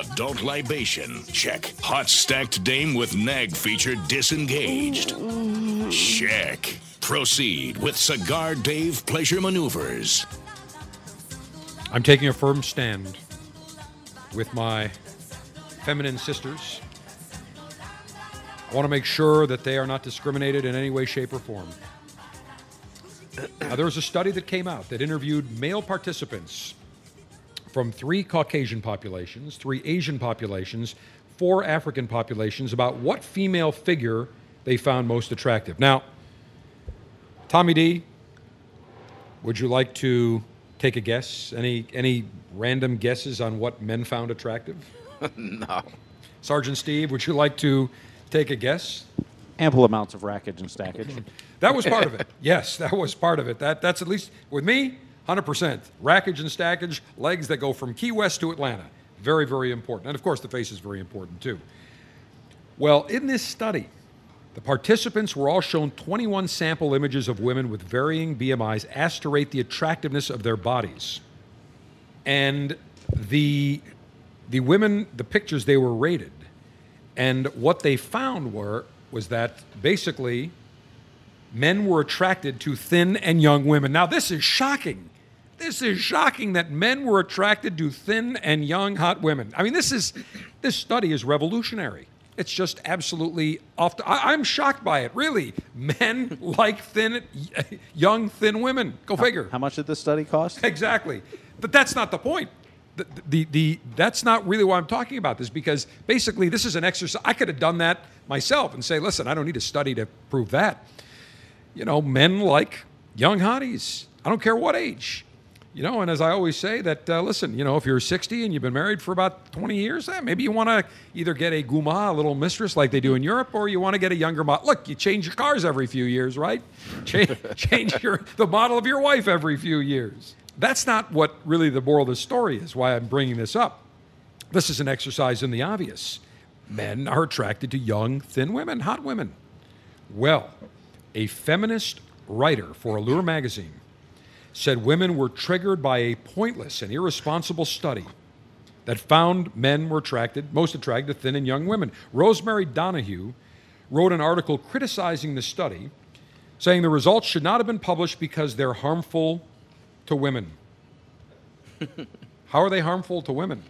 Adult libation, check. Hot stacked dame with nag feature disengaged, check. Proceed with Cigar Dave pleasure maneuvers. I'm taking a firm stand with my feminine sisters. I want to make sure that they are not discriminated in any way, shape, or form. Now, there was a study that came out that interviewed male participants from three Caucasian populations, three Asian populations, four African populations about what female figure they found most attractive. Now, Tommy D, would you like to take a guess? Any any random guesses on what men found attractive? [LAUGHS] no. Sergeant Steve, would you like to take a guess? Ample amounts of rackage and stackage. [LAUGHS] That was part of it. Yes, that was part of it. That that's at least with me, 100%. Rackage and stackage, legs that go from Key West to Atlanta. Very, very important. And of course, the face is very important too. Well, in this study, the participants were all shown 21 sample images of women with varying BMIs asked to rate the attractiveness of their bodies. And the the women, the pictures they were rated, and what they found were was that basically men were attracted to thin and young women. Now this is shocking. This is shocking that men were attracted to thin and young hot women. I mean, this is this study is revolutionary. It's just absolutely off. The, I, am shocked by it. Really, men [LAUGHS] like thin, young, thin women. Go figure. How much did this study cost? [LAUGHS] Exactly, but that's not the point. The, the, the, that's not really why I'm talking about this because basically this is an exercise. I could have done that myself and say, listen, I don't need a study to prove that. You know, men like young hotties. I don't care what age. You know, and as I always say, that uh, listen, you know, if you're 60 and you've been married for about 20 years, eh, maybe you want to either get a guma, a little mistress like they do in Europe, or you want to get a younger model. Look, you change your cars every few years, right? Change, [LAUGHS] change your the model of your wife every few years. That's not what really the moral of the story is. Why I'm bringing this up. This is an exercise in the obvious. Men are attracted to young, thin women, hot women. Well, a feminist writer for Allure magazine said women were triggered by a pointless and irresponsible study that found men were attracted, most attracted to thin and young women. Rosemary Donahue wrote an article criticizing the study, saying the results should not have been published because they're harmful to women. How are they harmful to women?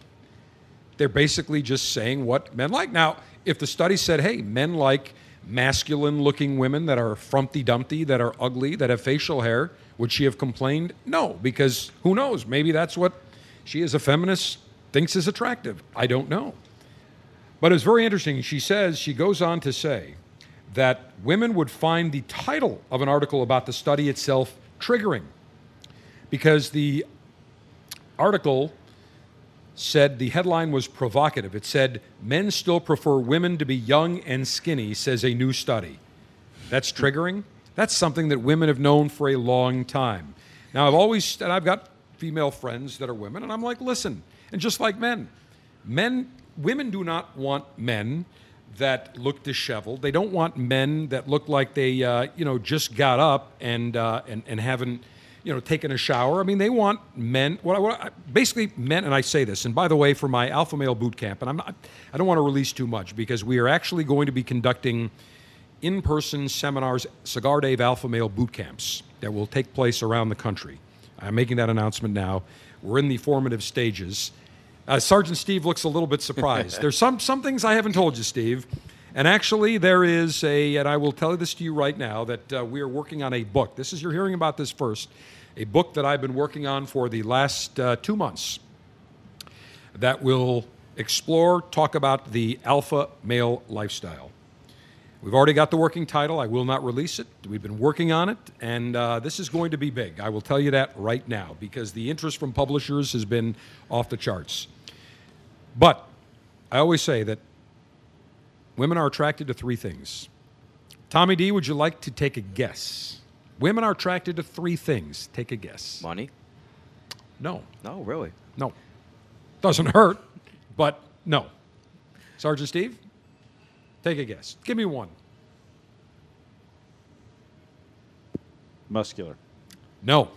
They're basically just saying what men like. Now, if the study said, hey, men like masculine looking women that are frumpty dumpty, that are ugly, that have facial hair, would she have complained? No, because who knows? Maybe that's what she, as a feminist, thinks is attractive. I don't know. But it's very interesting. She says, she goes on to say that women would find the title of an article about the study itself triggering because the article said the headline was provocative. It said, Men still prefer women to be young and skinny, says a new study. That's triggering. That's something that women have known for a long time. Now, I've always, and I've got female friends that are women, and I'm like, listen, and just like men, men, women do not want men that look disheveled. They don't want men that look like they, uh, you know, just got up and, uh, and, and haven't, you know, taken a shower. I mean, they want men, what, what, basically men, and I say this, and by the way, for my alpha male boot camp, and I'm not, I don't want to release too much because we are actually going to be conducting in person seminars, Cigar Dave Alpha Male boot camps that will take place around the country. I'm making that announcement now. We're in the formative stages. Uh, Sergeant Steve looks a little bit surprised. [LAUGHS] There's some, some things I haven't told you, Steve. And actually, there is a, and I will tell this to you right now, that uh, we are working on a book. This is, you're hearing about this first, a book that I've been working on for the last uh, two months that will explore, talk about the alpha male lifestyle. We've already got the working title. I will not release it. We've been working on it, and uh, this is going to be big. I will tell you that right now because the interest from publishers has been off the charts. But I always say that women are attracted to three things. Tommy D, would you like to take a guess? Women are attracted to three things. Take a guess. Money? No. No, really? No. Doesn't hurt, but no. Sergeant Steve? Take a guess. Give me one. Muscular. No.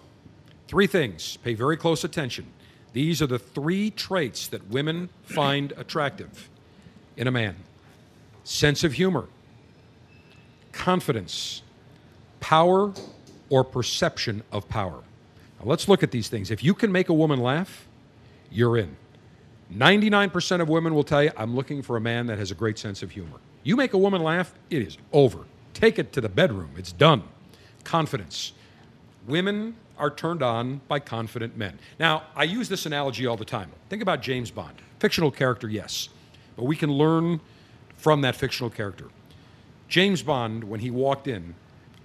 Three things. Pay very close attention. These are the three traits that women find attractive in a man sense of humor, confidence, power, or perception of power. Now let's look at these things. If you can make a woman laugh, you're in. 99% of women will tell you, I'm looking for a man that has a great sense of humor. You make a woman laugh, it is over. Take it to the bedroom, it's done. Confidence. Women are turned on by confident men. Now, I use this analogy all the time. Think about James Bond. Fictional character, yes, but we can learn from that fictional character. James Bond, when he walked in,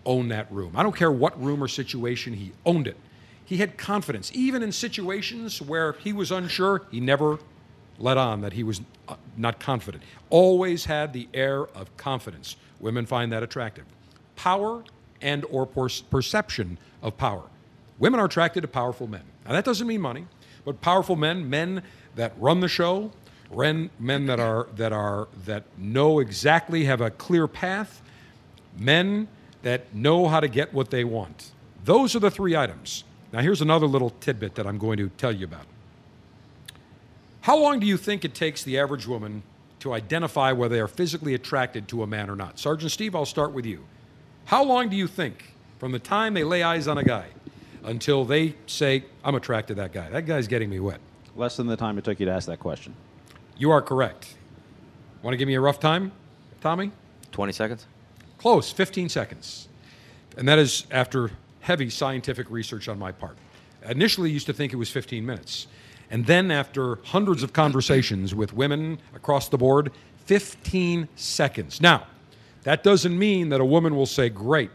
owned that room. I don't care what room or situation, he owned it. He had confidence. Even in situations where he was unsure, he never let on that he was uh, not confident. Always had the air of confidence. Women find that attractive. Power and or perception of power. Women are attracted to powerful men. Now that doesn't mean money, but powerful men, men that run the show, men, men that are that are that know exactly have a clear path, men that know how to get what they want. Those are the three items. Now here's another little tidbit that I'm going to tell you about. How long do you think it takes the average woman to identify whether they are physically attracted to a man or not? Sergeant Steve, I'll start with you. How long do you think from the time they lay eyes on a guy until they say, I'm attracted to that guy? That guy's getting me wet. Less than the time it took you to ask that question. You are correct. Want to give me a rough time, Tommy? 20 seconds? Close, 15 seconds. And that is after heavy scientific research on my part. I initially used to think it was 15 minutes. And then, after hundreds of conversations with women across the board, 15 seconds. Now, that doesn't mean that a woman will say, Great,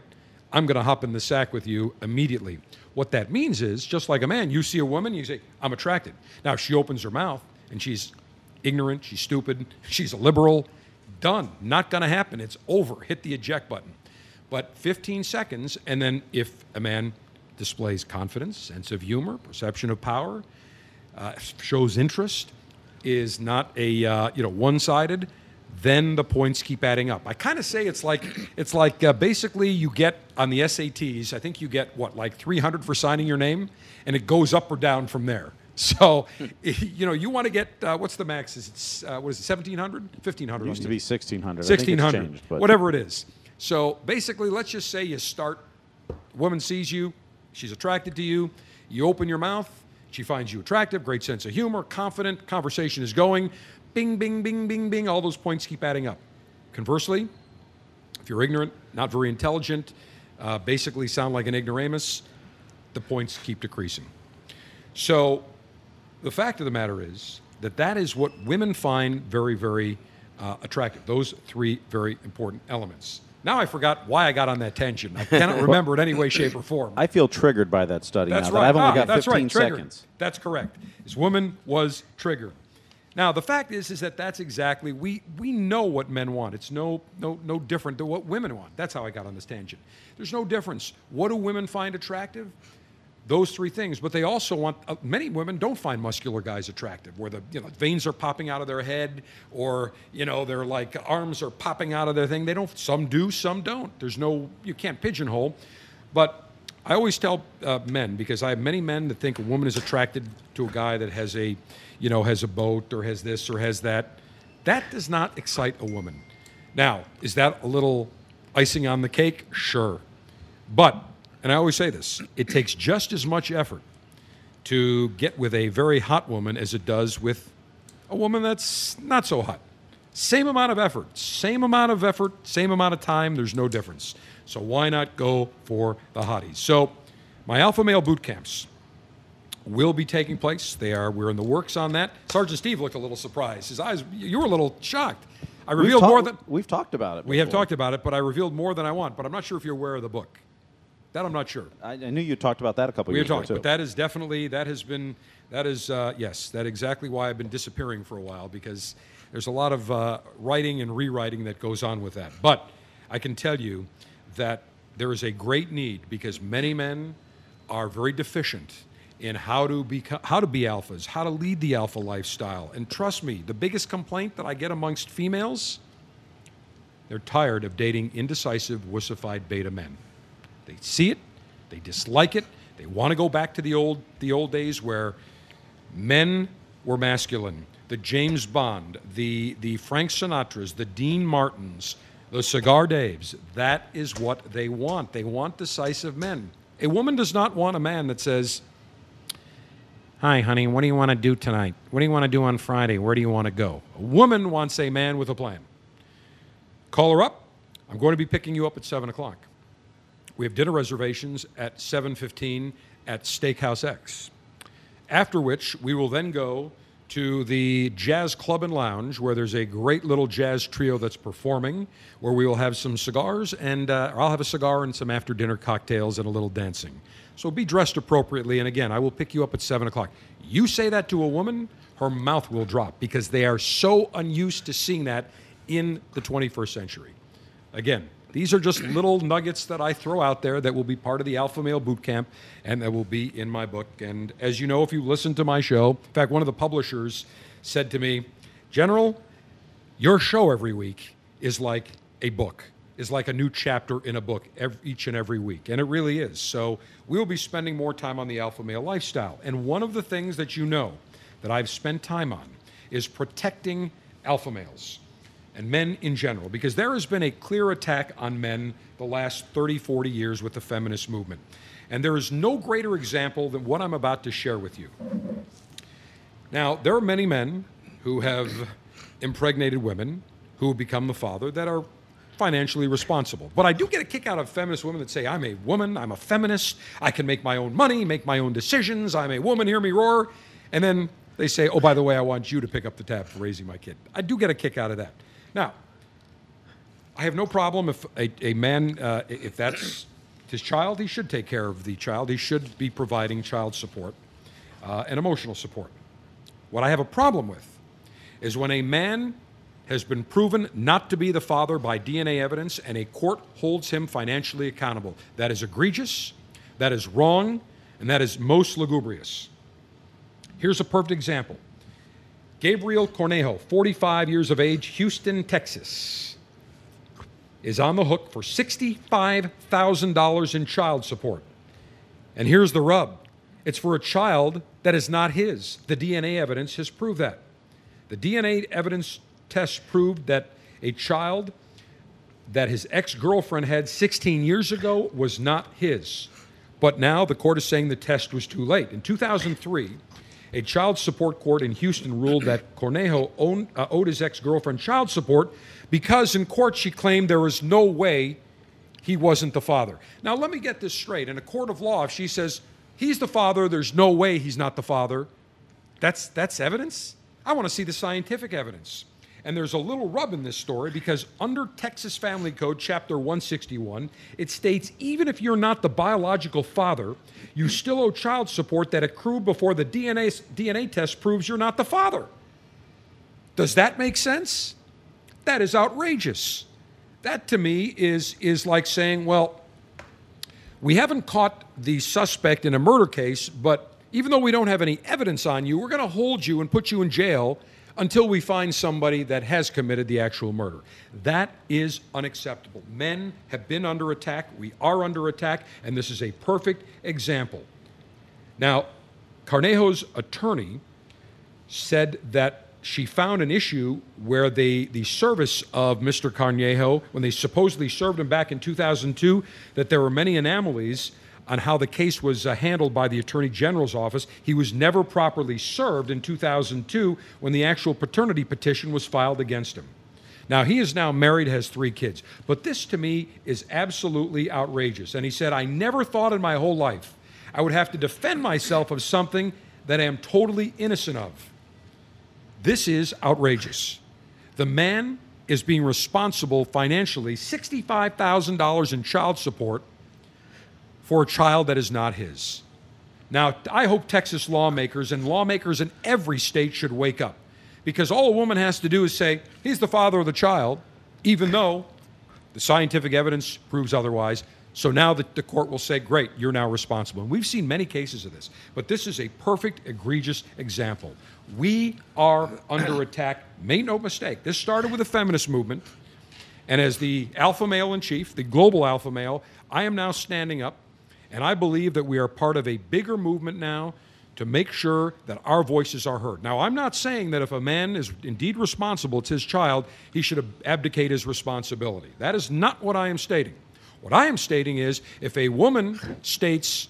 I'm going to hop in the sack with you immediately. What that means is, just like a man, you see a woman, you say, I'm attracted. Now, if she opens her mouth and she's ignorant, she's stupid, [LAUGHS] she's a liberal, done. Not going to happen. It's over. Hit the eject button. But 15 seconds, and then if a man displays confidence, sense of humor, perception of power, uh, shows interest, is not a uh, you know one-sided, then the points keep adding up. I kind of say it's like it's like uh, basically you get on the SATs. I think you get what like 300 for signing your name, and it goes up or down from there. [LAUGHS] So, [LAUGHS] you know, you want to get uh, what's the max? Is it uh, what is it? 1700, 1500? It used to be 1600. I think it's 1600, changed, whatever it is. So basically, let's just say you start. Woman sees you, she's attracted to you. You open your mouth, she finds you attractive, great sense of humor, confident. Conversation is going. Bing, bing, bing, bing, bing. All those points keep adding up. Conversely, if you're ignorant, not very intelligent, uh, basically sound like an ignoramus, the points keep decreasing. So the fact of the matter is that that is what women find very, very uh, attractive. Those three very important elements. Now I forgot why I got on that tangent. I [LAUGHS] cannot remember it any way, shape, or form. I feel triggered by that study That's now. right. That I've only Ah, got that's 15 right. Triggered. seconds. That's correct. This woman was triggered. Now the fact is, is that that's exactly we we know what men want. It's no no no different than what women want. That's how I got on this tangent. There's no difference. What do women find attractive? Those three things. But they also want. Uh, many women don't find muscular guys attractive, where the you know veins are popping out of their head, or you know their like arms are popping out of their thing. They don't. Some do, some don't. There's no. You can't pigeonhole. But I always tell uh, men because I have many men that think a woman is attracted to a guy that has a, you know, has a boat or has this or has that. That does not excite a woman. Now, is that a little icing on the cake? Sure. But, and I always say this, it takes just as much effort to get with a very hot woman as it does with a woman that's not so hot. Same amount of effort, same amount of effort, same amount of time, there's no difference. So why not go for the hotties? So my alpha male boot camps will be taking place. They are we're in the works on that. Sergeant Steve looked a little surprised. His eyes you were a little shocked. I revealed talk- more than we've talked about it. we have talked about it, but I revealed more than I want. But I'm not sure if you're aware of the book. That I'm not sure. I, I knew you talked about that a couple We years ago We talked, but that is definitely that has been that is uh, yes that exactly why I've been disappearing for a while because there's a lot of uh, writing and rewriting that goes on with that. But I can tell you that there is a great need because many men are very deficient in how to be how to be alphas, how to lead the alpha lifestyle. And trust me, the biggest complaint that I get amongst females, they're tired of dating indecisive, wussified beta men. They see it, they dislike it, they want to go back to the old the old days where men were masculine. The James Bond, the the Frank Sinatras, the Dean Martins, the Cigar Daves. That is what they want. They want decisive men. A woman does not want a man that says, Hi, honey, what do you want to do tonight? What do you want to do on Friday? Where do you want to go? A woman wants a man with a plan. Call her up. I'm going to be picking you up at 7 o'clock. We have dinner reservations at 7.15 at Steakhouse X. After which, we will then go to the Jazz Club and Lounge, where there's a great little jazz trio that's performing, where we will have some cigars, and uh, I'll have a cigar and some after dinner cocktails and a little dancing. So be dressed appropriately, and again, I will pick you up at 7 o'clock. You say that to a woman, her mouth will drop because they are so unused to seeing that in the 21st century. Again, these are just little nuggets that I throw out there that will be part of the Alpha Male Boot Camp and that will be in my book. And as you know, if you listen to my show, in fact, one of the publishers said to me, General, your show every week is like a book, is like a new chapter in a book every, each and every week. And it really is. So we'll be spending more time on the alpha male lifestyle. And one of the things that you know that I've spent time on is protecting alpha males and men in general, because there has been a clear attack on men the last 30, 40 years with the feminist movement. And there is no greater example than what I'm about to share with you. Now, there are many men who have impregnated women who become the father that are financially responsible. But I do get a kick out of feminist women that say, I'm a woman, I'm a feminist, I can make my own money, make my own decisions, I'm a woman, hear me roar. And then they say, oh, by the way, I want you to pick up the tab for raising my kid. I do get a kick out of that. Now, I have no problem if a, a man, uh, if that's his child, he should take care of the child. He should be providing child support uh, and emotional support. What I have a problem with is when a man has been proven not to be the father by DNA evidence and a court holds him financially accountable. That is egregious, that is wrong, and that is most lugubrious. Here's a perfect example Gabriel Cornejo, 45 years of age, Houston, Texas, is on the hook for $65,000 in child support. And here's the rub it's for a child that is not his. The DNA evidence has proved that. The DNA evidence test proved that a child that his ex girlfriend had 16 years ago was not his. But now the court is saying the test was too late. In 2003, a child support court in Houston ruled that Cornejo owned, uh, owed his ex girlfriend child support because in court she claimed there was no way he wasn't the father. Now, let me get this straight. In a court of law, if she says he's the father, there's no way he's not the father, that's, that's evidence? I want to see the scientific evidence. And there's a little rub in this story because under Texas Family Code, Chapter 161, it states even if you're not the biological father, you still owe child support that accrued before the DNA, DNA test proves you're not the father. Does that make sense? That is outrageous. That to me is, is like saying, well, we haven't caught the suspect in a murder case, but even though we don't have any evidence on you, we're going to hold you and put you in jail until we find somebody that has committed the actual murder. That is unacceptable. Men have been under attack, we are under attack, and this is a perfect example. Now, Cornejo's attorney said that she found an issue where they, the service of Mr. Cornejo, when they supposedly served him back in 2002, that there were many anomalies on how the case was uh, handled by the Attorney General's office. He was never properly served in 2002 when the actual paternity petition was filed against him. Now, he is now married, has three kids. But this to me is absolutely outrageous. And he said, I never thought in my whole life I would have to defend myself of something that I am totally innocent of. This is outrageous. The man is being responsible financially $65,000 in child support for a child that is not his. Now, I hope Texas lawmakers and lawmakers in every state should wake up because all a woman has to do is say, he's the father of the child, even though the scientific evidence proves otherwise. So now the, the court will say, great, you're now responsible. And we've seen many cases of this, but this is a perfect, egregious example. We are under attack. Make no mistake. This started with the feminist movement. And as the alpha male in chief, the global alpha male, I am now standing up and I believe that we are part of a bigger movement now to make sure that our voices are heard. Now, I'm not saying that if a man is indeed responsible, it's his child, he should abdicate his responsibility. That is not what I am stating. What I am stating is if a woman states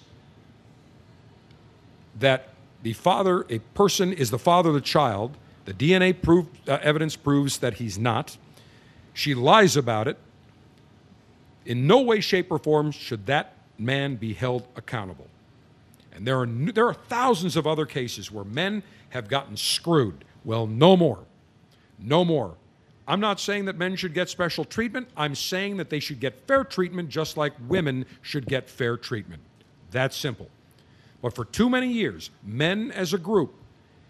that the father, a person is the father of the child, the DNA proof, uh, evidence proves that he's not, she lies about it, in no way, shape, or form should that man be held accountable. And there are, there are thousands of other cases where men have gotten screwed. Well, no more. No more. I'm not saying that men should get special treatment. I'm saying that they should get fair treatment just like women should get fair treatment. That's simple. But for too many years, men as a group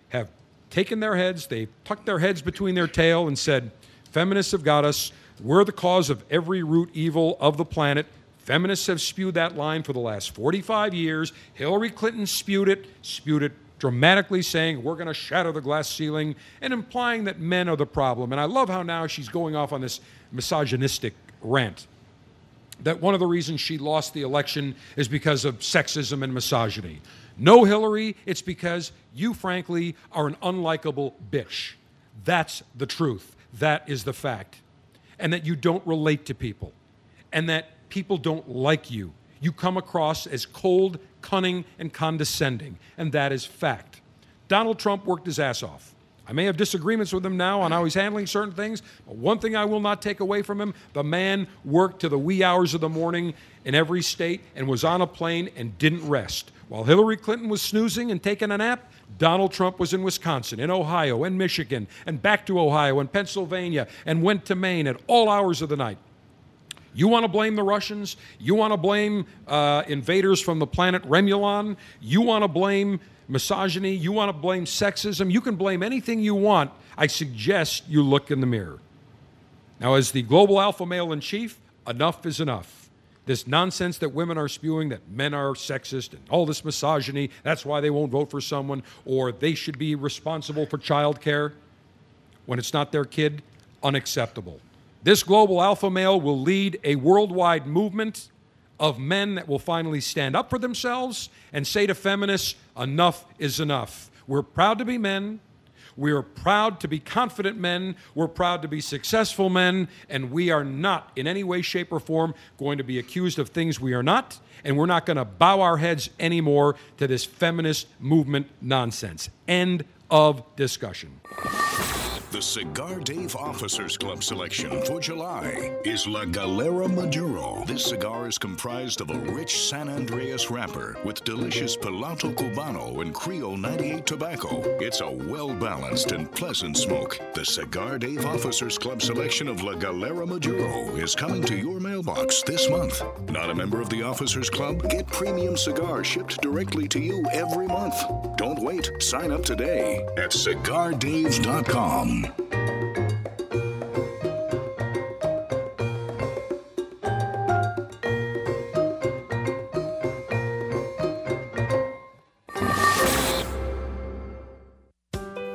have taken their heads, they've tucked their heads between their tail and said, Feminists have got us. We're the cause of every root evil of the planet. Feminists have spewed that line for the last 45 years. Hillary Clinton spewed it, spewed it dramatically, saying we're going to shatter the glass ceiling and implying that men are the problem. And I love how now she's going off on this misogynistic rant. That one of the reasons she lost the election is because of sexism and misogyny. No, Hillary, it's because you, frankly, are an unlikable bitch. That's the truth. That is the fact. And that you don't relate to people. And that people don't like you. You come across as cold, cunning, and condescending. And that is fact. Donald Trump worked his ass off. I may have disagreements with him now on how he's handling certain things, but one thing I will not take away from him the man worked to the wee hours of the morning in every state and was on a plane and didn't rest. While Hillary Clinton was snoozing and taking a nap, Donald Trump was in Wisconsin, in Ohio, and Michigan, and back to Ohio and Pennsylvania, and went to Maine at all hours of the night. You want to blame the Russians? You want to blame uh, invaders from the planet Remulon? You want to blame misogyny? You want to blame sexism? You can blame anything you want. I suggest you look in the mirror. Now, as the global alpha male in chief, enough is enough. This nonsense that women are spewing that men are sexist and all this misogyny, that's why they won't vote for someone, or they should be responsible for child care when it's not their kid, unacceptable. This global alpha male will lead a worldwide movement of men that will finally stand up for themselves and say to feminists, enough is enough. We're proud to be men. We are proud to be confident men. We're proud to be successful men. And we are not, in any way, shape, or form, going to be accused of things we are not. And we're not going to bow our heads anymore to this feminist movement nonsense. End of discussion. The Cigar Dave Officers Club selection for July is La Galera Maduro. This cigar is comprised of a rich San Andrés wrapper with delicious Piloto Cubano and Criollo 98 tobacco. It's a well balanced and pleasant smoke. The Cigar Dave Officers Club selection of La Galera Maduro is coming to your mailbox this month. Not a member of the Officers Club? Get premium cigars shipped directly to you every month. Don't wait. Sign up today at cigardave.com.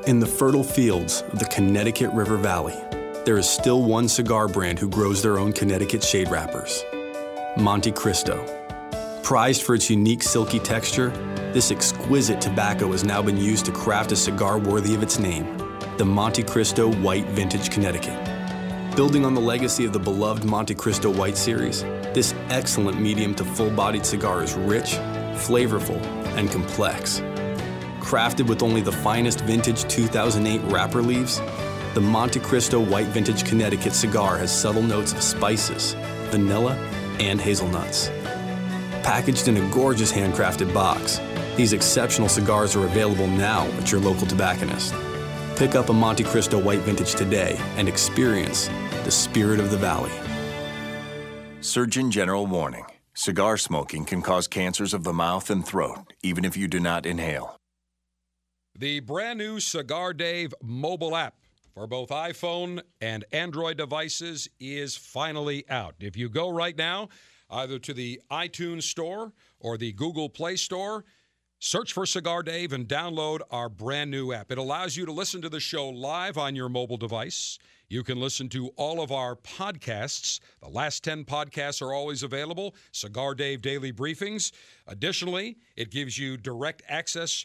In the fertile fields of the Connecticut River Valley, there is still one cigar brand who grows their own Connecticut shade wrappers Montecristo. Prized for its unique silky texture, this exquisite tobacco has now been used to craft a cigar worthy of its name the Montecristo White Vintage Connecticut. Building on the legacy of the beloved Montecristo White series, this excellent medium to full bodied cigar is rich, flavorful, and complex. Crafted with only the finest vintage 2008 wrapper leaves, the Montecristo White Vintage Connecticut cigar has subtle notes of spices, vanilla, and hazelnuts. Packaged in a gorgeous handcrafted box, these exceptional cigars are available now at your local tobacconist. Pick up a Montecristo White Vintage today and experience the spirit of the valley. Surgeon General warning cigar smoking can cause cancers of the mouth and throat, even if you do not inhale. The brand new Cigar Dave mobile app for both iPhone and Android devices is finally out. If you go right now, either to the iTunes Store or the Google Play Store, Search for Cigar Dave and download our brand new app. It allows you to listen to the show live on your mobile device. You can listen to all of our podcasts. The last 10 podcasts are always available. Cigar Dave Daily Briefings. Additionally, it gives you direct access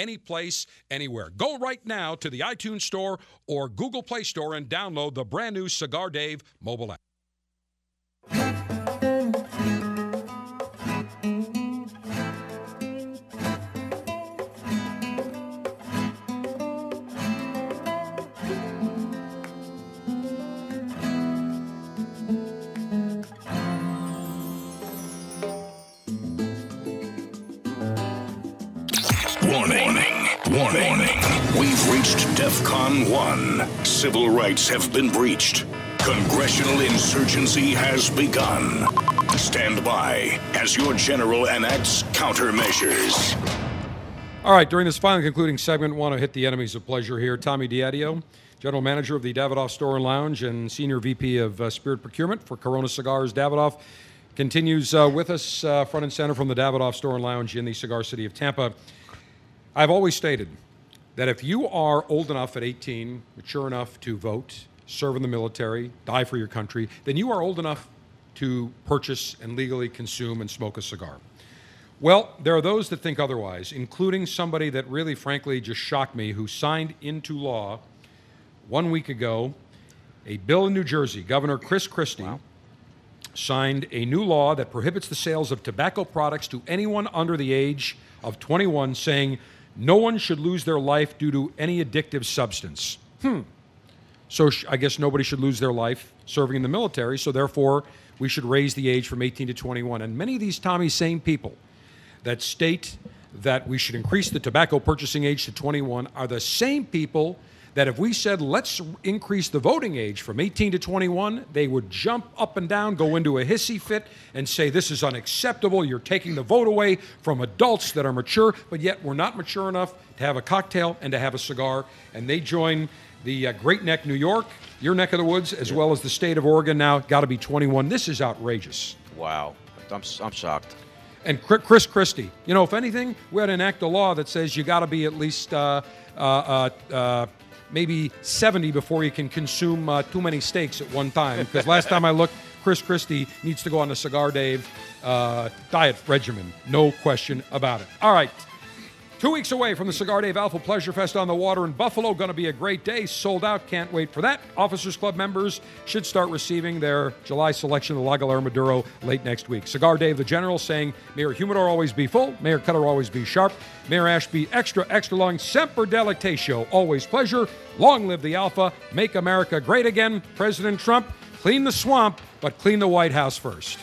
any place, anywhere. Go right now to the iTunes Store or Google Play Store and download the brand new Cigar Dave mobile app. DEFCON 1. Civil rights have been breached. Congressional insurgency has begun. Stand by as your general enacts countermeasures. All right, during this final concluding segment, want to hit the enemies of pleasure here. Tommy Diadio, General Manager of the Davidoff Store and Lounge and Senior VP of uh, Spirit Procurement for Corona Cigars. Davidoff continues uh, with us uh, front and center from the Davidoff Store and Lounge in the cigar city of Tampa. I've always stated that if you are old enough at 18, mature enough to vote, serve in the military, die for your country, then you are old enough to purchase and legally consume and smoke a cigar. Well, there are those that think otherwise, including somebody that really, frankly, just shocked me who signed into law one week ago a bill in New Jersey. Governor Chris Christie signed a new law that prohibits the sales of tobacco products to anyone under the age of 21, saying no one should lose their life due to any addictive substance. Hmm. So sh- I guess nobody should lose their life serving in the military, so therefore we should raise the age from 18 to 21. And many of these, Tommy, same people that state that we should increase the tobacco purchasing age to 21 are the same people that if we said let's increase the voting age from 18 to 21, they would jump up and down, go into a hissy fit, and say this is unacceptable. You're taking the vote away from adults that are mature, but yet we're not mature enough to have a cocktail and to have a cigar. And they join the uh, Great Neck, New York, your neck of the woods, as well as the state of Oregon now, got to be 21. This is outrageous. Wow. I'm, I'm shocked. And Chris Christie, you know, if anything, we had to enact a law that says you got to be at least uh, uh, uh, uh, maybe 70 before you can consume uh, too many steaks at one time. Because last time I looked, Chris Christie needs to go on a Cigar Dave uh, diet regimen. No question about it. All right. Two weeks away from the Cigar Dave Alpha Pleasure Fest on the water in Buffalo. Going to be a great day. Sold out. Can't wait for that. Officers Club members should start receiving their July selection of La Galera Maduro late next week. Cigar Dave, the General, saying, Mayor Humidor always be full. Mayor Cutter always be sharp. Mayor Ashby extra, extra long. Semper Delectatio. Always pleasure. Long live the Alpha. Make America great again. President Trump, clean the swamp, but clean the White House first.